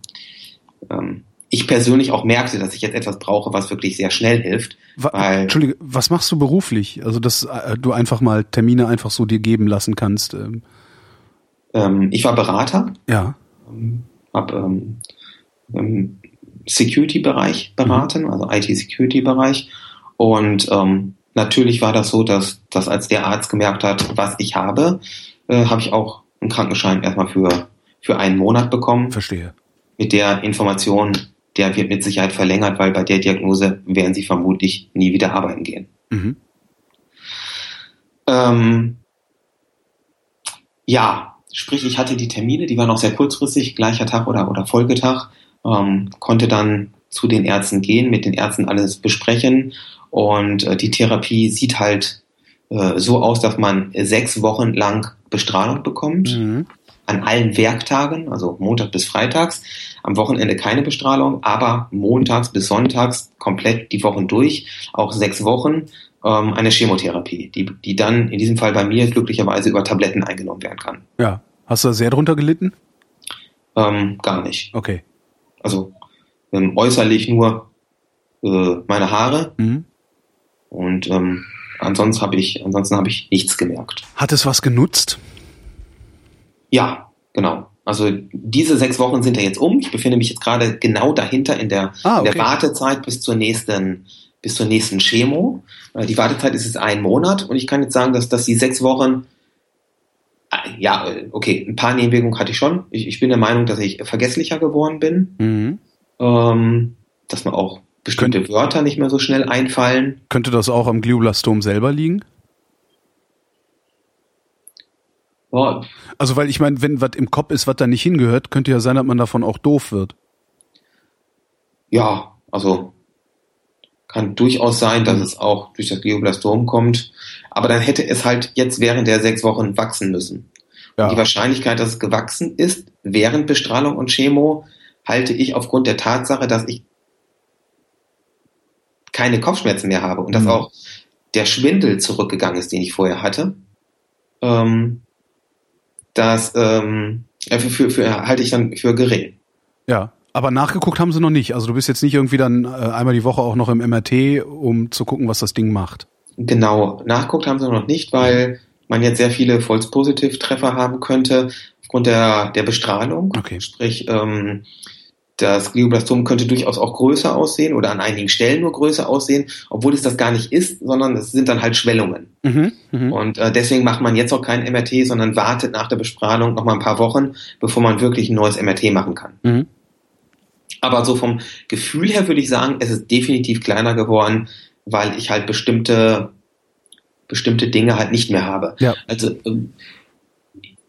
ähm, ich persönlich auch merkte, dass ich jetzt etwas brauche, was wirklich sehr schnell hilft. Weil, Entschuldige, was machst du beruflich? Also, dass äh, du einfach mal Termine einfach so dir geben lassen kannst. Ähm. ähm ich war Berater. Ja. Ähm, hab ähm, im Security-Bereich beraten, mhm. also IT-Security-Bereich und ähm, natürlich war das so, dass, dass als der Arzt gemerkt hat, was ich habe, äh, habe ich auch einen Krankenschein erstmal für, für einen Monat bekommen. Verstehe. Mit der Information, der wird mit Sicherheit verlängert, weil bei der Diagnose werden sie vermutlich nie wieder arbeiten gehen. Mhm. Ähm, ja, sprich, ich hatte die Termine, die waren auch sehr kurzfristig, gleicher Tag oder, oder Folgetag, ähm, konnte dann zu den Ärzten gehen, mit den Ärzten alles besprechen und äh, die Therapie sieht halt äh, so aus, dass man sechs Wochen lang Bestrahlung bekommt. Mhm. An allen Werktagen, also Montag bis Freitags. Am Wochenende keine Bestrahlung, aber montags bis sonntags komplett die Wochen durch, auch sechs Wochen, ähm, eine Chemotherapie, die, die dann in diesem Fall bei mir glücklicherweise über Tabletten eingenommen werden kann. Ja. Hast du da sehr drunter gelitten? Ähm, gar nicht. Okay. Also ähm, äußerlich nur äh, meine Haare. Mhm. Und ähm, ansonsten habe ich, ansonsten habe ich nichts gemerkt. Hat es was genutzt? Ja, genau. Also diese sechs Wochen sind ja jetzt um. Ich befinde mich jetzt gerade genau dahinter in der, ah, okay. in der Wartezeit bis zur nächsten, bis zur nächsten Chemo. Äh, die Wartezeit ist jetzt ein Monat und ich kann jetzt sagen, dass, dass die sechs Wochen äh, ja, äh, okay, ein paar Nebenwirkungen hatte ich schon. Ich, ich bin der Meinung, dass ich vergesslicher geworden bin. Mhm. Ähm, dass man auch bestimmte Könnt, Wörter nicht mehr so schnell einfallen. Könnte das auch am Glioblastom selber liegen? Oh. Also, weil ich meine, wenn was im Kopf ist, was da nicht hingehört, könnte ja sein, dass man davon auch doof wird. Ja, also kann durchaus sein, dass es auch durch das Glioblastom kommt. Aber dann hätte es halt jetzt während der sechs Wochen wachsen müssen. Ja. Die Wahrscheinlichkeit, dass es gewachsen ist während Bestrahlung und Chemo, halte ich aufgrund der Tatsache, dass ich keine Kopfschmerzen mehr habe und dass mhm. auch der Schwindel zurückgegangen ist, den ich vorher hatte, ähm, das ähm, für, für, für, halte ich dann für gering. Ja, aber nachgeguckt haben sie noch nicht. Also du bist jetzt nicht irgendwie dann äh, einmal die Woche auch noch im MRT, um zu gucken, was das Ding macht. Genau, nachguckt haben sie noch nicht, weil man jetzt sehr viele False Positive Treffer haben könnte aufgrund der, der Bestrahlung. Okay. Sprich, ähm, das Glioblastom könnte durchaus auch größer aussehen oder an einigen Stellen nur größer aussehen, obwohl es das gar nicht ist, sondern es sind dann halt Schwellungen. Mhm, mh. Und äh, deswegen macht man jetzt auch kein MRT, sondern wartet nach der Bestrahlung noch mal ein paar Wochen, bevor man wirklich ein neues MRT machen kann. Mhm. Aber so vom Gefühl her würde ich sagen, es ist definitiv kleiner geworden, weil ich halt bestimmte bestimmte Dinge halt nicht mehr habe. Ja. Also ähm,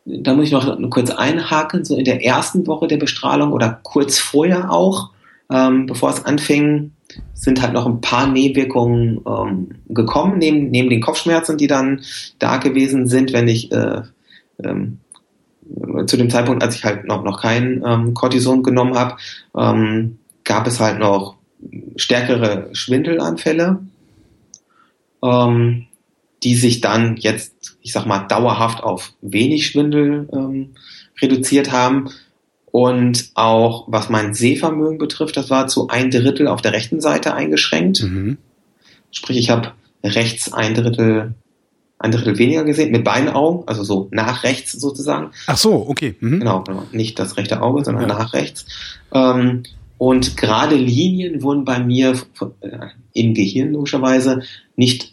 da muss ich noch kurz einhaken, so in der ersten Woche der Bestrahlung oder kurz vorher auch, ähm, bevor es anfing, sind halt noch ein paar Nebenwirkungen ähm, gekommen, neben, neben den Kopfschmerzen, die dann da gewesen sind, wenn ich äh, ähm, zu dem Zeitpunkt, als ich halt noch, noch kein ähm, Cortison genommen habe, ähm, gab es halt noch stärkere Schwindelanfälle, ähm, die sich dann jetzt, ich sag mal, dauerhaft auf wenig Schwindel ähm, reduziert haben. Und auch was mein Sehvermögen betrifft, das war zu ein Drittel auf der rechten Seite eingeschränkt. Mhm. Sprich, ich habe rechts ein Drittel ein Drittel weniger gesehen, mit beiden Augen, also so nach rechts sozusagen. Ach so, okay. Mhm. Genau, genau, nicht das rechte Auge, sondern ja. nach rechts. Ähm, und gerade Linien wurden bei mir äh, im Gehirn logischerweise nicht,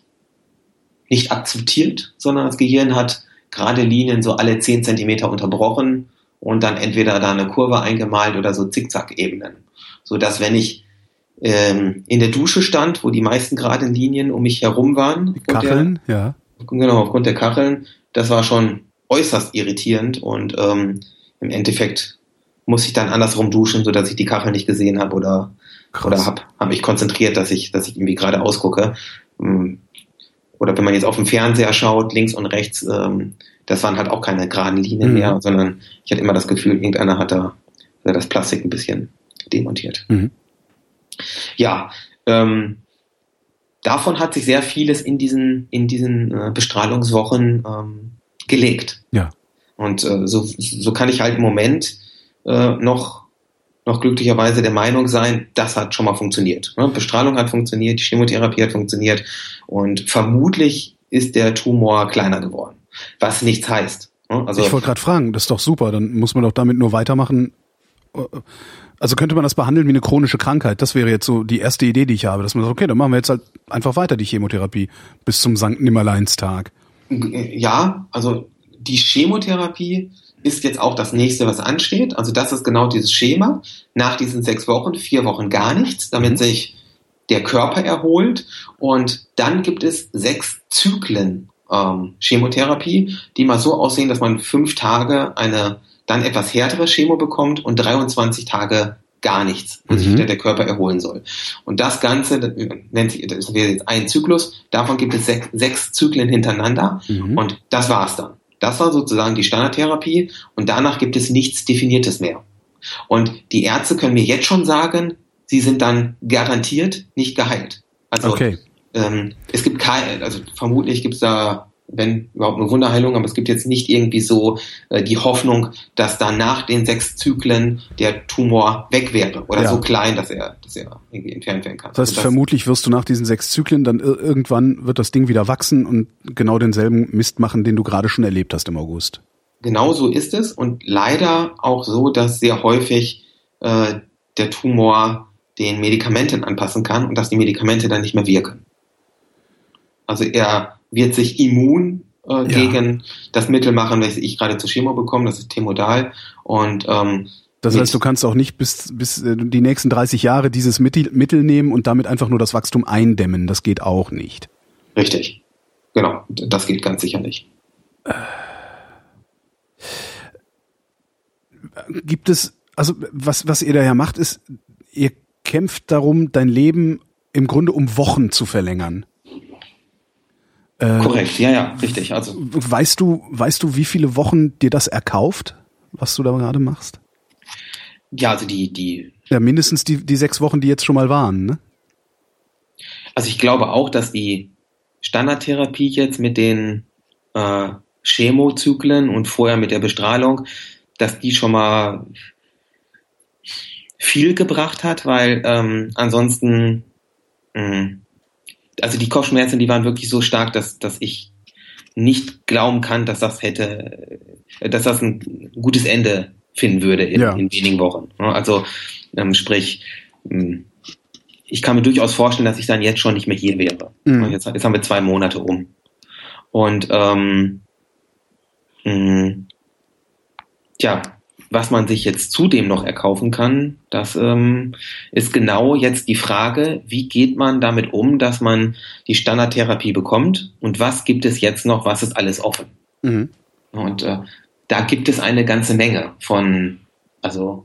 nicht akzeptiert, sondern das Gehirn hat gerade Linien so alle zehn Zentimeter unterbrochen und dann entweder da eine Kurve eingemalt oder so Zickzack-Ebenen. So dass wenn ich ähm, in der Dusche stand, wo die meisten geraden Linien um mich herum waren. Kacheln, der, ja Genau, aufgrund der Kacheln. Das war schon äußerst irritierend und ähm, im Endeffekt muss ich dann andersrum duschen, so dass ich die Kachel nicht gesehen habe oder Krass. oder habe hab mich konzentriert, dass ich dass ich irgendwie gerade ausgucke. Ähm, oder wenn man jetzt auf dem Fernseher schaut, links und rechts, ähm, das waren halt auch keine geraden Linien mhm. mehr, sondern ich hatte immer das Gefühl, irgendeiner hat da das Plastik ein bisschen demontiert. Mhm. Ja, ähm, davon hat sich sehr vieles in diesen, in diesen äh, Bestrahlungswochen ähm, gelegt. Ja. Und äh, so, so kann ich halt im Moment äh, noch, noch glücklicherweise der Meinung sein, das hat schon mal funktioniert. Ne? Bestrahlung hat funktioniert, die Chemotherapie hat funktioniert und vermutlich ist der Tumor kleiner geworden. Was nichts heißt. Ne? Also, ich wollte gerade fragen, das ist doch super, dann muss man doch damit nur weitermachen also könnte man das behandeln wie eine chronische Krankheit? Das wäre jetzt so die erste Idee, die ich habe, dass man sagt, okay, dann machen wir jetzt halt einfach weiter die Chemotherapie bis zum Sankt Nimmerleinstag. Ja, also die Chemotherapie ist jetzt auch das nächste, was ansteht. Also das ist genau dieses Schema. Nach diesen sechs Wochen, vier Wochen gar nichts, damit mhm. sich der Körper erholt. Und dann gibt es sechs Zyklen ähm, Chemotherapie, die mal so aussehen, dass man fünf Tage eine dann etwas härtere Chemo bekommt und 23 Tage gar nichts, sich mhm. wieder der Körper erholen soll. Und das Ganze das nennt sich, das wäre jetzt ein Zyklus, davon gibt es sechs, sechs Zyklen hintereinander mhm. und das war's dann. Das war sozusagen die Standardtherapie und danach gibt es nichts Definiertes mehr. Und die Ärzte können mir jetzt schon sagen, sie sind dann garantiert nicht geheilt. Also okay. ähm, es gibt keine, also vermutlich gibt es da wenn überhaupt eine Wunderheilung, aber es gibt jetzt nicht irgendwie so äh, die Hoffnung, dass dann nach den sechs Zyklen der Tumor weg wäre oder ja. so klein, dass er, dass er irgendwie entfernt werden kann. Das heißt, das, vermutlich wirst du nach diesen sechs Zyklen dann irgendwann wird das Ding wieder wachsen und genau denselben Mist machen, den du gerade schon erlebt hast im August. Genau so ist es und leider auch so, dass sehr häufig äh, der Tumor den Medikamenten anpassen kann und dass die Medikamente dann nicht mehr wirken. Also er wird sich immun äh, gegen das Mittel machen, welches ich gerade zur Chemo bekomme, das ist Temodal. Und ähm, das heißt, du kannst auch nicht bis, bis äh, die nächsten 30 Jahre dieses Mittel, Mittel nehmen und damit einfach nur das Wachstum eindämmen. Das geht auch nicht. Richtig. Genau. Das geht ganz sicher nicht. Gibt es, also was, was ihr da ja macht, ist, ihr kämpft darum, dein Leben im Grunde um Wochen zu verlängern. Äh, Korrekt, ja, ja, richtig. Also weißt du, weißt du, wie viele Wochen dir das erkauft, was du da gerade machst? Ja, also die, die. Ja, mindestens die, die sechs Wochen, die jetzt schon mal waren, ne? Also ich glaube auch, dass die Standardtherapie jetzt mit den äh, Chemozyklen und vorher mit der Bestrahlung, dass die schon mal viel gebracht hat, weil ähm, ansonsten, mh, mm, also die Kopfschmerzen, die waren wirklich so stark, dass, dass ich nicht glauben kann, dass das hätte, dass das ein gutes Ende finden würde in, ja. in wenigen Wochen. Also ähm, sprich, mm, ich kann mir durchaus vorstellen, dass ich dann jetzt schon nicht mehr hier wäre. Mhm. Jetzt, jetzt haben wir zwei Monate um. Und ähm, mh, mm, ja, was man sich jetzt zudem noch erkaufen kann, das ähm, ist genau jetzt die Frage, wie geht man damit um, dass man die Standardtherapie bekommt und was gibt es jetzt noch, was ist alles offen. Mhm. Und äh, da gibt es eine ganze Menge von, also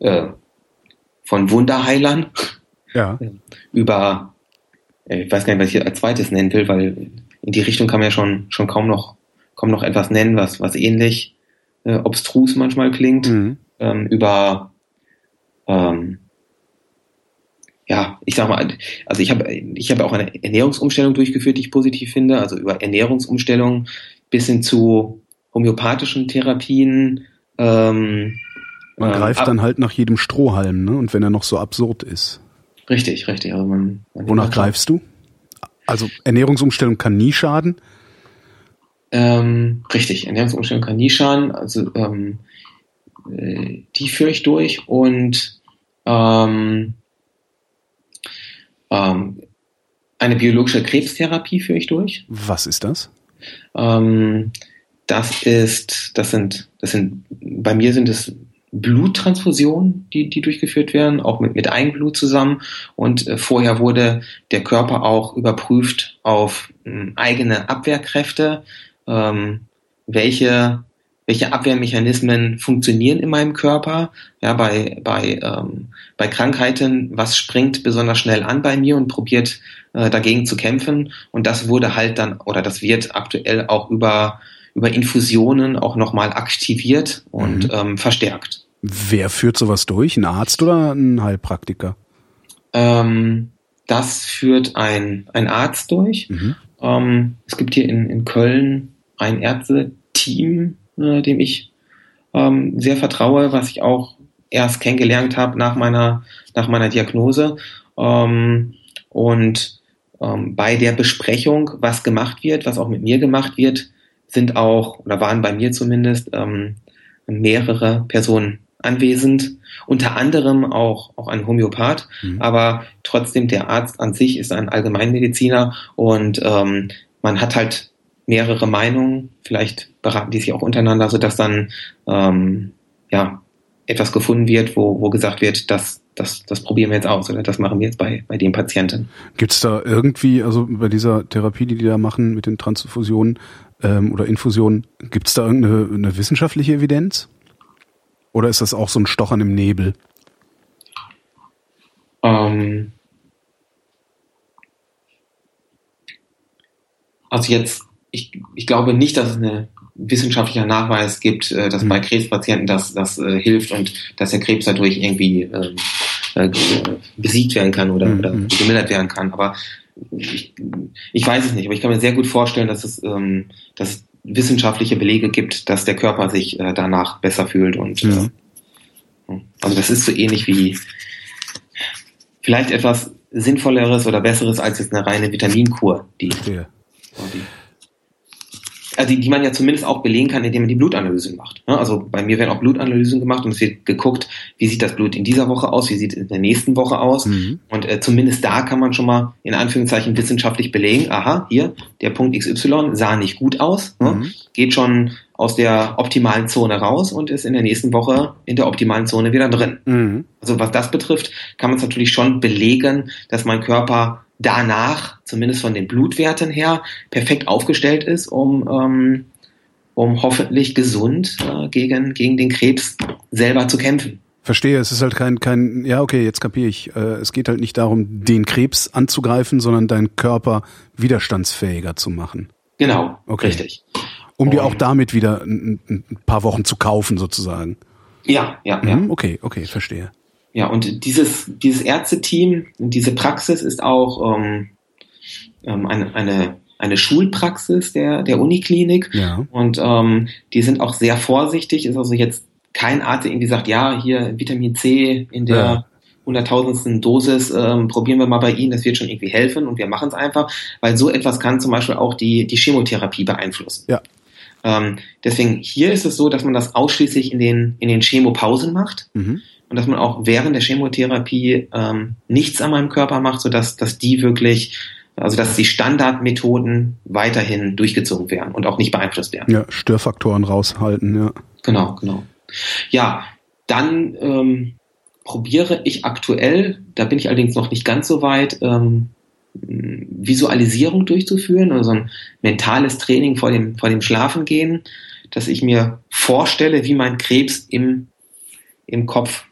äh, von Wunderheilern ja. über, äh, ich weiß gar nicht, was ich als zweites nennen will, weil in die Richtung kann man ja schon, schon kaum noch, kaum noch etwas nennen, was, was ähnlich äh, obstrus manchmal klingt, mhm. ähm, über ähm, ja, ich sag mal, also ich habe ich habe auch eine Ernährungsumstellung durchgeführt, die ich positiv finde, also über Ernährungsumstellung bis hin zu homöopathischen Therapien. Ähm, man ähm, greift dann halt nach jedem Strohhalm, ne? Und wenn er noch so absurd ist. Richtig, richtig. Also man, man Wonach greifst du? Also Ernährungsumstellung kann nie schaden. Ähm, richtig, Ernährungsumstellung kann nie schaden. Also ähm, äh, die führe ich durch und ähm, ähm, eine biologische Krebstherapie führe ich durch. Was ist das? Ähm, das ist, das sind, das sind, bei mir sind es Bluttransfusionen, die, die durchgeführt werden, auch mit, mit Eigenblut zusammen. Und äh, vorher wurde der Körper auch überprüft auf äh, eigene Abwehrkräfte, ähm, welche, welche Abwehrmechanismen funktionieren in meinem Körper. Ja, bei, bei, ähm, bei Krankheiten, was springt besonders schnell an bei mir und probiert äh, dagegen zu kämpfen. Und das wurde halt dann, oder das wird aktuell auch über über Infusionen auch nochmal aktiviert und mhm. ähm, verstärkt. Wer führt sowas durch? Ein Arzt oder ein Heilpraktiker? Ähm, das führt ein, ein Arzt durch. Mhm. Ähm, es gibt hier in, in Köln ein Ärzteteam, äh, dem ich ähm, sehr vertraue, was ich auch erst kennengelernt habe nach meiner, nach meiner Diagnose. Ähm, und ähm, bei der Besprechung, was gemacht wird, was auch mit mir gemacht wird, sind auch, oder waren bei mir zumindest, ähm, mehrere Personen anwesend, unter anderem auch, auch ein Homöopath, mhm. aber trotzdem der Arzt an sich ist ein Allgemeinmediziner und ähm, man hat halt mehrere Meinungen, vielleicht beraten die sich auch untereinander, sodass dann ähm, ja etwas gefunden wird, wo, wo gesagt wird, dass das, das probieren wir jetzt aus oder das machen wir jetzt bei, bei den Patienten. Gibt es da irgendwie, also bei dieser Therapie, die die da machen mit den Transfusionen, ähm, oder Infusion, gibt es da irgendeine eine wissenschaftliche Evidenz? Oder ist das auch so ein Stochern im Nebel? Ähm, also jetzt, ich, ich glaube nicht, dass es einen wissenschaftlicher Nachweis gibt, äh, dass mhm. bei Krebspatienten das, das äh, hilft und dass der Krebs dadurch irgendwie ähm, äh, besiegt werden kann oder, mhm. oder gemildert werden kann. Aber ich, ich weiß es nicht, aber ich kann mir sehr gut vorstellen, dass es, ähm, dass es wissenschaftliche Belege gibt, dass der Körper sich äh, danach besser fühlt und mhm. äh, also das ist so ähnlich wie vielleicht etwas sinnvolleres oder besseres als jetzt eine reine Vitaminkur, die, ja. die also die, die man ja zumindest auch belegen kann, indem man die Blutanalysen macht. Ne? Also bei mir werden auch Blutanalysen gemacht und es wird geguckt, wie sieht das Blut in dieser Woche aus, wie sieht es in der nächsten Woche aus. Mhm. Und äh, zumindest da kann man schon mal in Anführungszeichen wissenschaftlich belegen, aha, hier, der Punkt XY sah nicht gut aus, ne? mhm. geht schon aus der optimalen Zone raus und ist in der nächsten Woche in der optimalen Zone wieder drin. Mhm. Also was das betrifft, kann man es natürlich schon belegen, dass mein Körper danach, zumindest von den Blutwerten her, perfekt aufgestellt ist, um, ähm, um hoffentlich gesund äh, gegen, gegen den Krebs selber zu kämpfen. Verstehe, es ist halt kein, kein, ja, okay, jetzt kapiere ich. Äh, es geht halt nicht darum, den Krebs anzugreifen, sondern deinen Körper widerstandsfähiger zu machen. Genau, okay. richtig. Um dir auch damit wieder ein, ein paar Wochen zu kaufen, sozusagen. Ja, ja, ja. Mhm, okay, okay, verstehe. Ja, und dieses, dieses Ärzteteam, diese Praxis ist auch ähm, ähm, eine, eine, eine Schulpraxis der, der Uniklinik. Ja. Und ähm, die sind auch sehr vorsichtig. Ist also jetzt kein Arzt, der irgendwie sagt, ja, hier Vitamin C in der ja. hunderttausendsten Dosis, ähm, probieren wir mal bei Ihnen, das wird schon irgendwie helfen und wir machen es einfach, weil so etwas kann zum Beispiel auch die, die Chemotherapie beeinflussen. Ja. Ähm, deswegen hier ist es so, dass man das ausschließlich in den, in den Chemopausen macht. Mhm. Und dass man auch während der Chemotherapie ähm, nichts an meinem Körper macht, sodass dass die wirklich also dass die Standardmethoden weiterhin durchgezogen werden und auch nicht beeinflusst werden. Ja, Störfaktoren raushalten, ja. Genau, genau. Ja, dann ähm, probiere ich aktuell, da bin ich allerdings noch nicht ganz so weit, ähm, Visualisierung durchzuführen, also ein mentales Training vor dem, vor dem Schlafengehen, dass ich mir vorstelle, wie mein Krebs im, im Kopf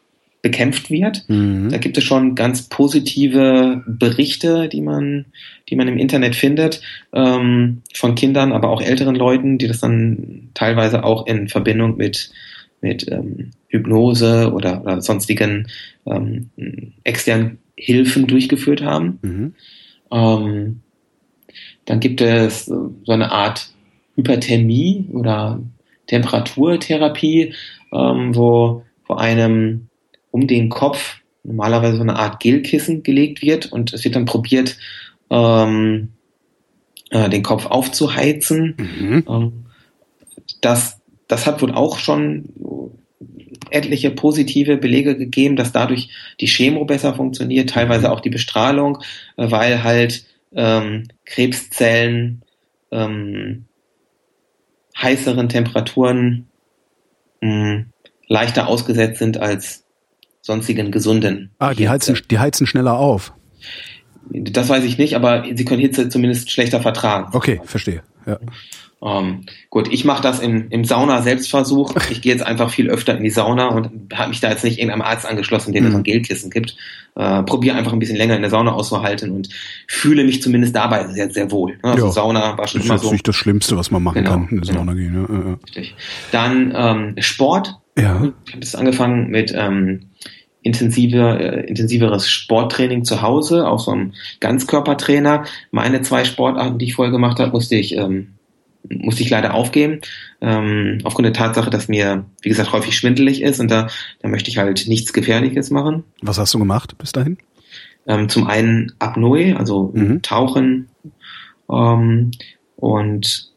bekämpft wird. Mhm. Da gibt es schon ganz positive Berichte, die man, die man im Internet findet, ähm, von Kindern, aber auch älteren Leuten, die das dann teilweise auch in Verbindung mit, mit ähm, Hypnose oder, oder sonstigen ähm, externen Hilfen durchgeführt haben. Mhm. Ähm, dann gibt es so eine Art Hyperthermie oder Temperaturtherapie, ähm, wo vor einem um den Kopf normalerweise so eine Art Gelkissen gelegt wird und es wird dann probiert, ähm, äh, den Kopf aufzuheizen. Mhm. Ähm, das, das hat wohl auch schon etliche positive Belege gegeben, dass dadurch die Chemo besser funktioniert, teilweise auch die Bestrahlung, äh, weil halt ähm, Krebszellen ähm, heißeren Temperaturen mh, hm, leichter ausgesetzt sind als sonstigen gesunden. Ah, die heizen, die heizen schneller auf. Das weiß ich nicht, aber sie können Hitze zumindest schlechter vertragen. Okay, verstehe. Ja. Ähm, gut, ich mache das im, im Sauna-Selbstversuch. Ich gehe jetzt einfach viel öfter in die Sauna und habe mich da jetzt nicht irgendeinem Arzt angeschlossen, dem es mhm. ein Gelkissen gibt. Äh, Probiere einfach ein bisschen länger in der Sauna auszuhalten und fühle mich zumindest dabei sehr, sehr wohl. Also ja, Sauna war schon immer so. Das ist nicht das Schlimmste, was man machen genau, kann, in genau. Sauna gehen. Ja, ja. Richtig. Dann ähm, Sport. Ja. Ich habe das angefangen mit ähm, intensiver, äh, intensiveres Sporttraining zu Hause, auch so einem Ganzkörpertrainer. Meine zwei Sportarten, die ich vorher gemacht habe, musste ich, ähm, musste ich leider aufgeben, ähm, aufgrund der Tatsache, dass mir, wie gesagt, häufig schwindelig ist und da, da möchte ich halt nichts Gefährliches machen. Was hast du gemacht bis dahin? Ähm, zum einen Apnoe, also mhm. Tauchen ähm, und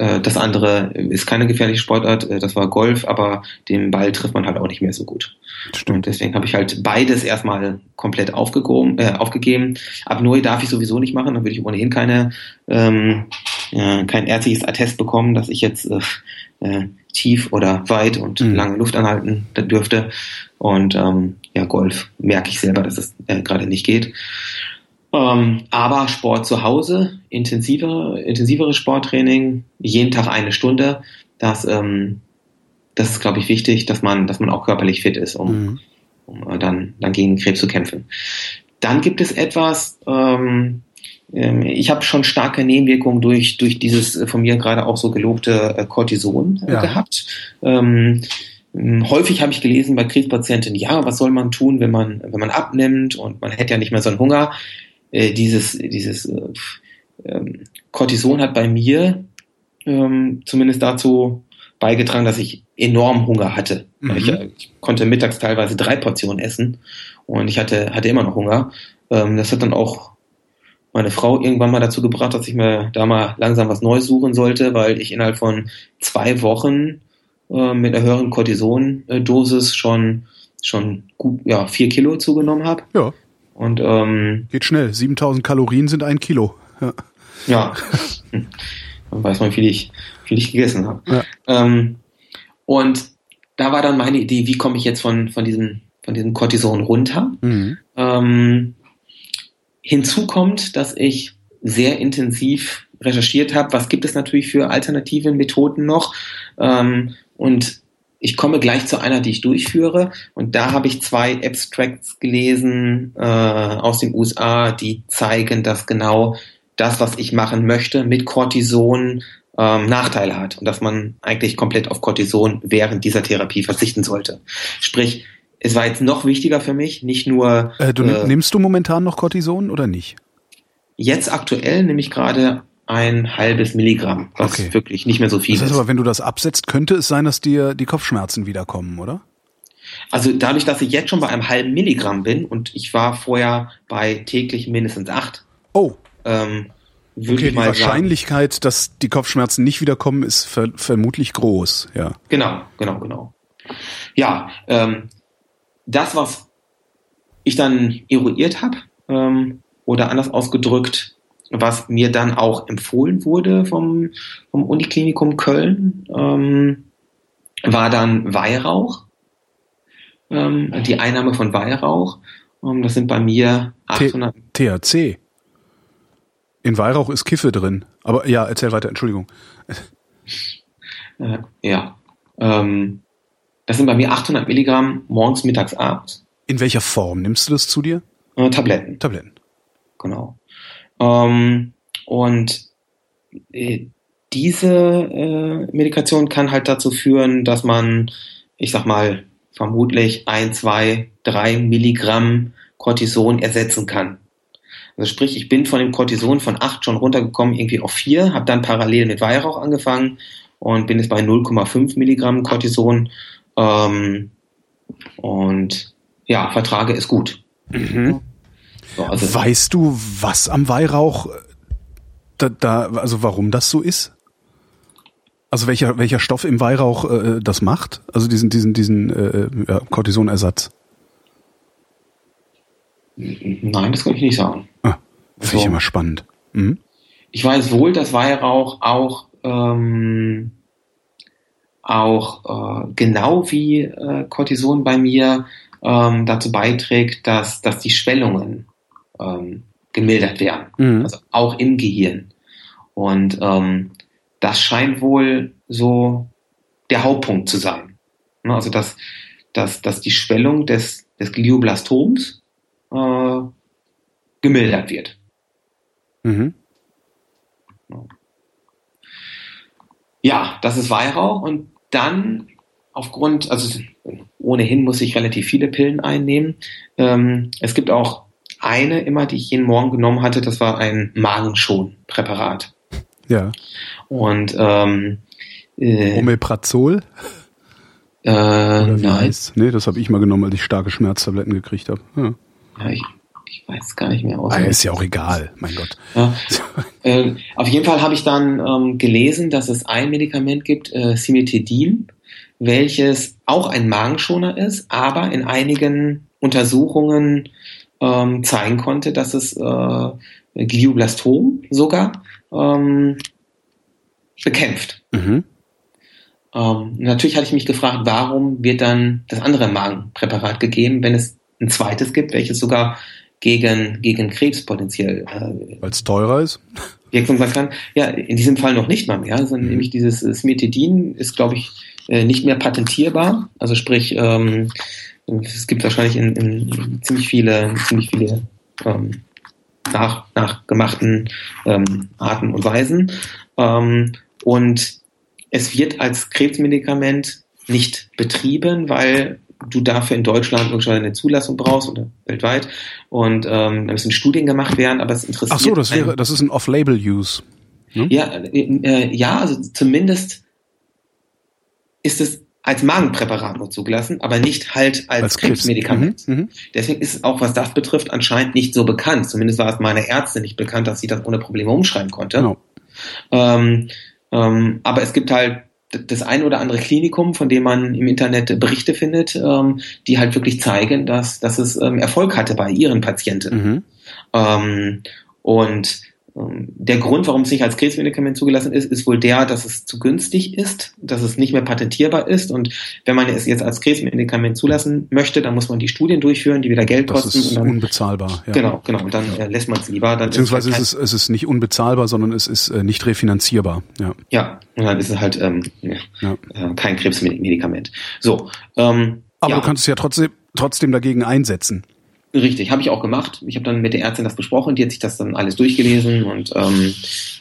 das andere ist keine gefährliche Sportart, äh, das war Golf, aber den Ball trifft man halt auch nicht mehr so gut. Stimmt. Und deswegen habe ich halt beides erstmal komplett aufgegeben. Äh, aufgegeben. Apnoe darf ich sowieso nicht machen, dann würde ich ohnehin keine, ähm, äh, kein ärztliches Attest bekommen, dass ich jetzt äh, äh, tief oder weit und mhm. lange Luft anhalten dürfte. Und ähm, ja, Golf merke ich selber, dass es äh, gerade nicht geht. Ähm, aber Sport zu Hause, intensivere, intensiveres Sporttraining, jeden Tag eine Stunde, das, ähm, das ist, glaube ich, wichtig, dass man, dass man auch körperlich fit ist, um, mhm. um äh, dann, dann gegen Krebs zu kämpfen. Dann gibt es etwas, ähm, ähm ich habe schon starke Nebenwirkungen durch, durch dieses äh, von mir gerade auch so gelobte äh, Cortison äh, ja. gehabt. Ähm, Häufig habe ich gelesen bei Krebspatienten, ja, was soll man tun, wenn man, wenn man abnimmt und man hätte ja nicht mehr so einen Hunger. Äh, dieses, dieses äh, ähm, Cortison hat bei mir ähm, zumindest dazu beigetragen, dass ich enorm Hunger hatte. Mhm. Ich, äh, ich, konnte mittags teilweise drei Portionen essen und ich hatte, hatte immer noch Hunger. Ähm, das hat dann auch meine Frau irgendwann mal dazu gebracht, dass ich mir da mal langsam was Neues suchen sollte, weil ich innerhalb von zwei Wochen äh, mit einer höheren Cortison-Dosis schon schon gut ja vier Kilo zugenommen habe. Ja. Und ähm, geht schnell. 7000 Kalorien sind ein Kilo. Ja. ja. Dann weiß man, wie viel ich, wie viel ich gegessen habe. Ja. Ähm, und da war dann meine Idee, wie komme ich jetzt von, von diesem, von diesem Cortison runter? Mhm. Ähm, hinzu kommt, dass ich sehr intensiv recherchiert habe, was gibt es natürlich für alternative Methoden noch. Ähm, und ich komme gleich zu einer, die ich durchführe. Und da habe ich zwei Abstracts gelesen äh, aus den USA, die zeigen, dass genau das, was ich machen möchte, mit Cortison ähm, Nachteile hat und dass man eigentlich komplett auf Cortison während dieser Therapie verzichten sollte. Sprich, es war jetzt noch wichtiger für mich, nicht nur. Äh, du äh, nimmst du momentan noch Cortison oder nicht? Jetzt aktuell nehme ich gerade ein halbes Milligramm, was okay. wirklich nicht mehr so viel das heißt ist. Aber wenn du das absetzt, könnte es sein, dass dir die Kopfschmerzen wiederkommen, oder? Also dadurch, dass ich jetzt schon bei einem halben Milligramm bin und ich war vorher bei täglich mindestens acht. Oh. Ähm, okay, die Wahrscheinlichkeit, sagen, dass die Kopfschmerzen nicht wiederkommen, ist ver vermutlich groß, ja. Genau, genau, genau. Ja, ähm, das, was ich dann eruiert habe, ähm, oder anders ausgedrückt, was mir dann auch empfohlen wurde vom, vom Uniklinikum Köln, ähm, war dann Weihrauch ähm, die Einnahme von Weihrauch. Ähm, das sind bei mir 800. T THC. In Weihrauch ist Kiffe drin. Aber ja, erzähl weiter, Entschuldigung. Äh, ja. Ähm, das sind bei mir 800 Milligramm morgens, mittags, abends. In welcher Form nimmst du das zu dir? Äh, Tabletten. Tabletten. Genau. Ähm, und äh, diese äh, Medikation kann halt dazu führen, dass man, ich sag mal, vermutlich ein, zwei, drei Milligramm Cortison ersetzen kann. Also sprich, ich bin von dem Cortison von acht schon runtergekommen, irgendwie auf vier, habe dann parallel mit Weihrauch angefangen und bin jetzt bei 0,5 Milligramm Cortison. Ähm, und ja, vertrage es gut. Mhm. So, also weißt du, was am Weihrauch da, da, also warum das so ist? Also welcher, welcher Stoff im Weihrauch äh, das macht? Also diesen, diesen, diesen äh, ja, Cortisonersatz? Nein, das kann ich nicht sagen. Ah, Finde so. ich immer spannend. Mhm. Ich weiß wohl, dass Weihrauch auch, ähm, auch äh, genau wie äh, Cortison bei mir ähm, dazu beiträgt, dass, dass die Schwellungen ähm, gemildert werden. Mhm. Also auch im Gehirn. Und ähm, das scheint wohl so der Hauptpunkt zu sein. Ne, also dass, dass, dass die Schwellung des, des Glioblastoms äh, gemildert wird. Mhm. Ja, das ist Weihrauch und dann aufgrund, also ohnehin muss ich relativ viele Pillen einnehmen. Ähm, es gibt auch eine immer, die ich jeden Morgen genommen hatte, das war ein Magenschonpräparat. Ja. Und ähm, äh, Omeprazol? Äh, nein. Nee, das habe ich mal genommen, als ich starke Schmerztabletten gekriegt habe. Ja. ja ich, ich weiß gar nicht mehr aus. Ah, ist ja auch egal, mein Gott. Ja. äh, auf jeden Fall habe ich dann ähm, gelesen, dass es ein Medikament gibt, äh, Cimetidil, welches auch ein Magenschoner ist, aber in einigen Untersuchungen ähm, zeigen konnte, dass es äh, Glioblastom sogar ähm, bekämpft. Mhm. Ähm, natürlich hatte ich mich gefragt, warum wird dann das andere Magenpräparat gegeben, wenn es ein zweites gibt, welches sogar gegen, gegen Krebs potenziell. Äh, Weil es teurer ist? Wirksam sein kann. Ja, in diesem Fall noch nicht mal mehr. Also mhm. nämlich dieses Smetidin ist, glaube ich, äh, nicht mehr patentierbar. Also sprich, ähm, es gibt wahrscheinlich in, in ziemlich viele, ziemlich viele ähm, nach, nachgemachten ähm, Arten und Weisen. Ähm, und es wird als Krebsmedikament nicht betrieben, weil du dafür in Deutschland irgendwann eine Zulassung brauchst oder weltweit und ähm, da müssen Studien gemacht werden, aber es interessiert. Ach so, das wäre, das ist ein Off-Label-Use. Ne? Ja, äh, äh, ja, also zumindest ist es als Magenpräparat nur zugelassen, aber nicht halt als, als Krebsmedikament. Mhm, mhm, Deswegen ist es auch, was das betrifft, anscheinend nicht so bekannt. Zumindest war es meiner Ärzte nicht bekannt, dass sie das ohne Probleme umschreiben konnte. Genau. Ähm, ähm, aber es gibt halt das ein oder andere Klinikum, von dem man im Internet Berichte findet, ähm, die halt wirklich zeigen, dass, dass es ähm, Erfolg hatte bei ihren Patienten. Mhm. Ähm, und der Grund, warum es nicht als Krebsmedikament zugelassen ist, ist wohl der, dass es zu günstig ist, dass es nicht mehr patentierbar ist. Und wenn man es jetzt als Krebsmedikament zulassen möchte, dann muss man die Studien durchführen, die wieder Geld das kosten. Das ist dann, unbezahlbar. Ja. Genau, genau. Und dann äh, lässt man es lieber. Dann Beziehungsweise ist es, ist, es ist nicht unbezahlbar, sondern es ist äh, nicht refinanzierbar. Ja. ja, und dann ist es halt ähm, ja. äh, kein Krebsmedikament. So. Ähm, Aber du kannst es ja trotzdem, trotzdem dagegen einsetzen. Richtig, habe ich auch gemacht. Ich habe dann mit der Ärztin das besprochen, die hat sich das dann alles durchgelesen und ähm,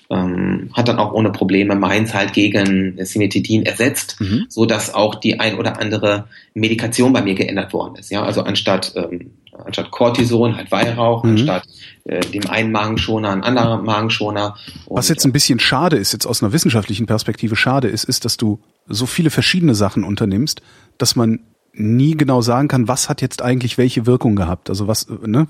ähm, hat dann auch ohne Probleme Mainz halt gegen Cimetidin ersetzt, mhm. so dass auch die ein oder andere Medikation bei mir geändert worden ist. Ja, also anstatt ähm, anstatt Cortison halt Weihrauch, mhm. anstatt äh, dem einen Magenschoner ein anderer Magenschoner. Und, Was jetzt ein bisschen schade ist, jetzt aus einer wissenschaftlichen Perspektive schade ist, ist, dass du so viele verschiedene Sachen unternimmst, dass man nie genau sagen kann, was hat jetzt eigentlich welche Wirkung gehabt. Also was, ne?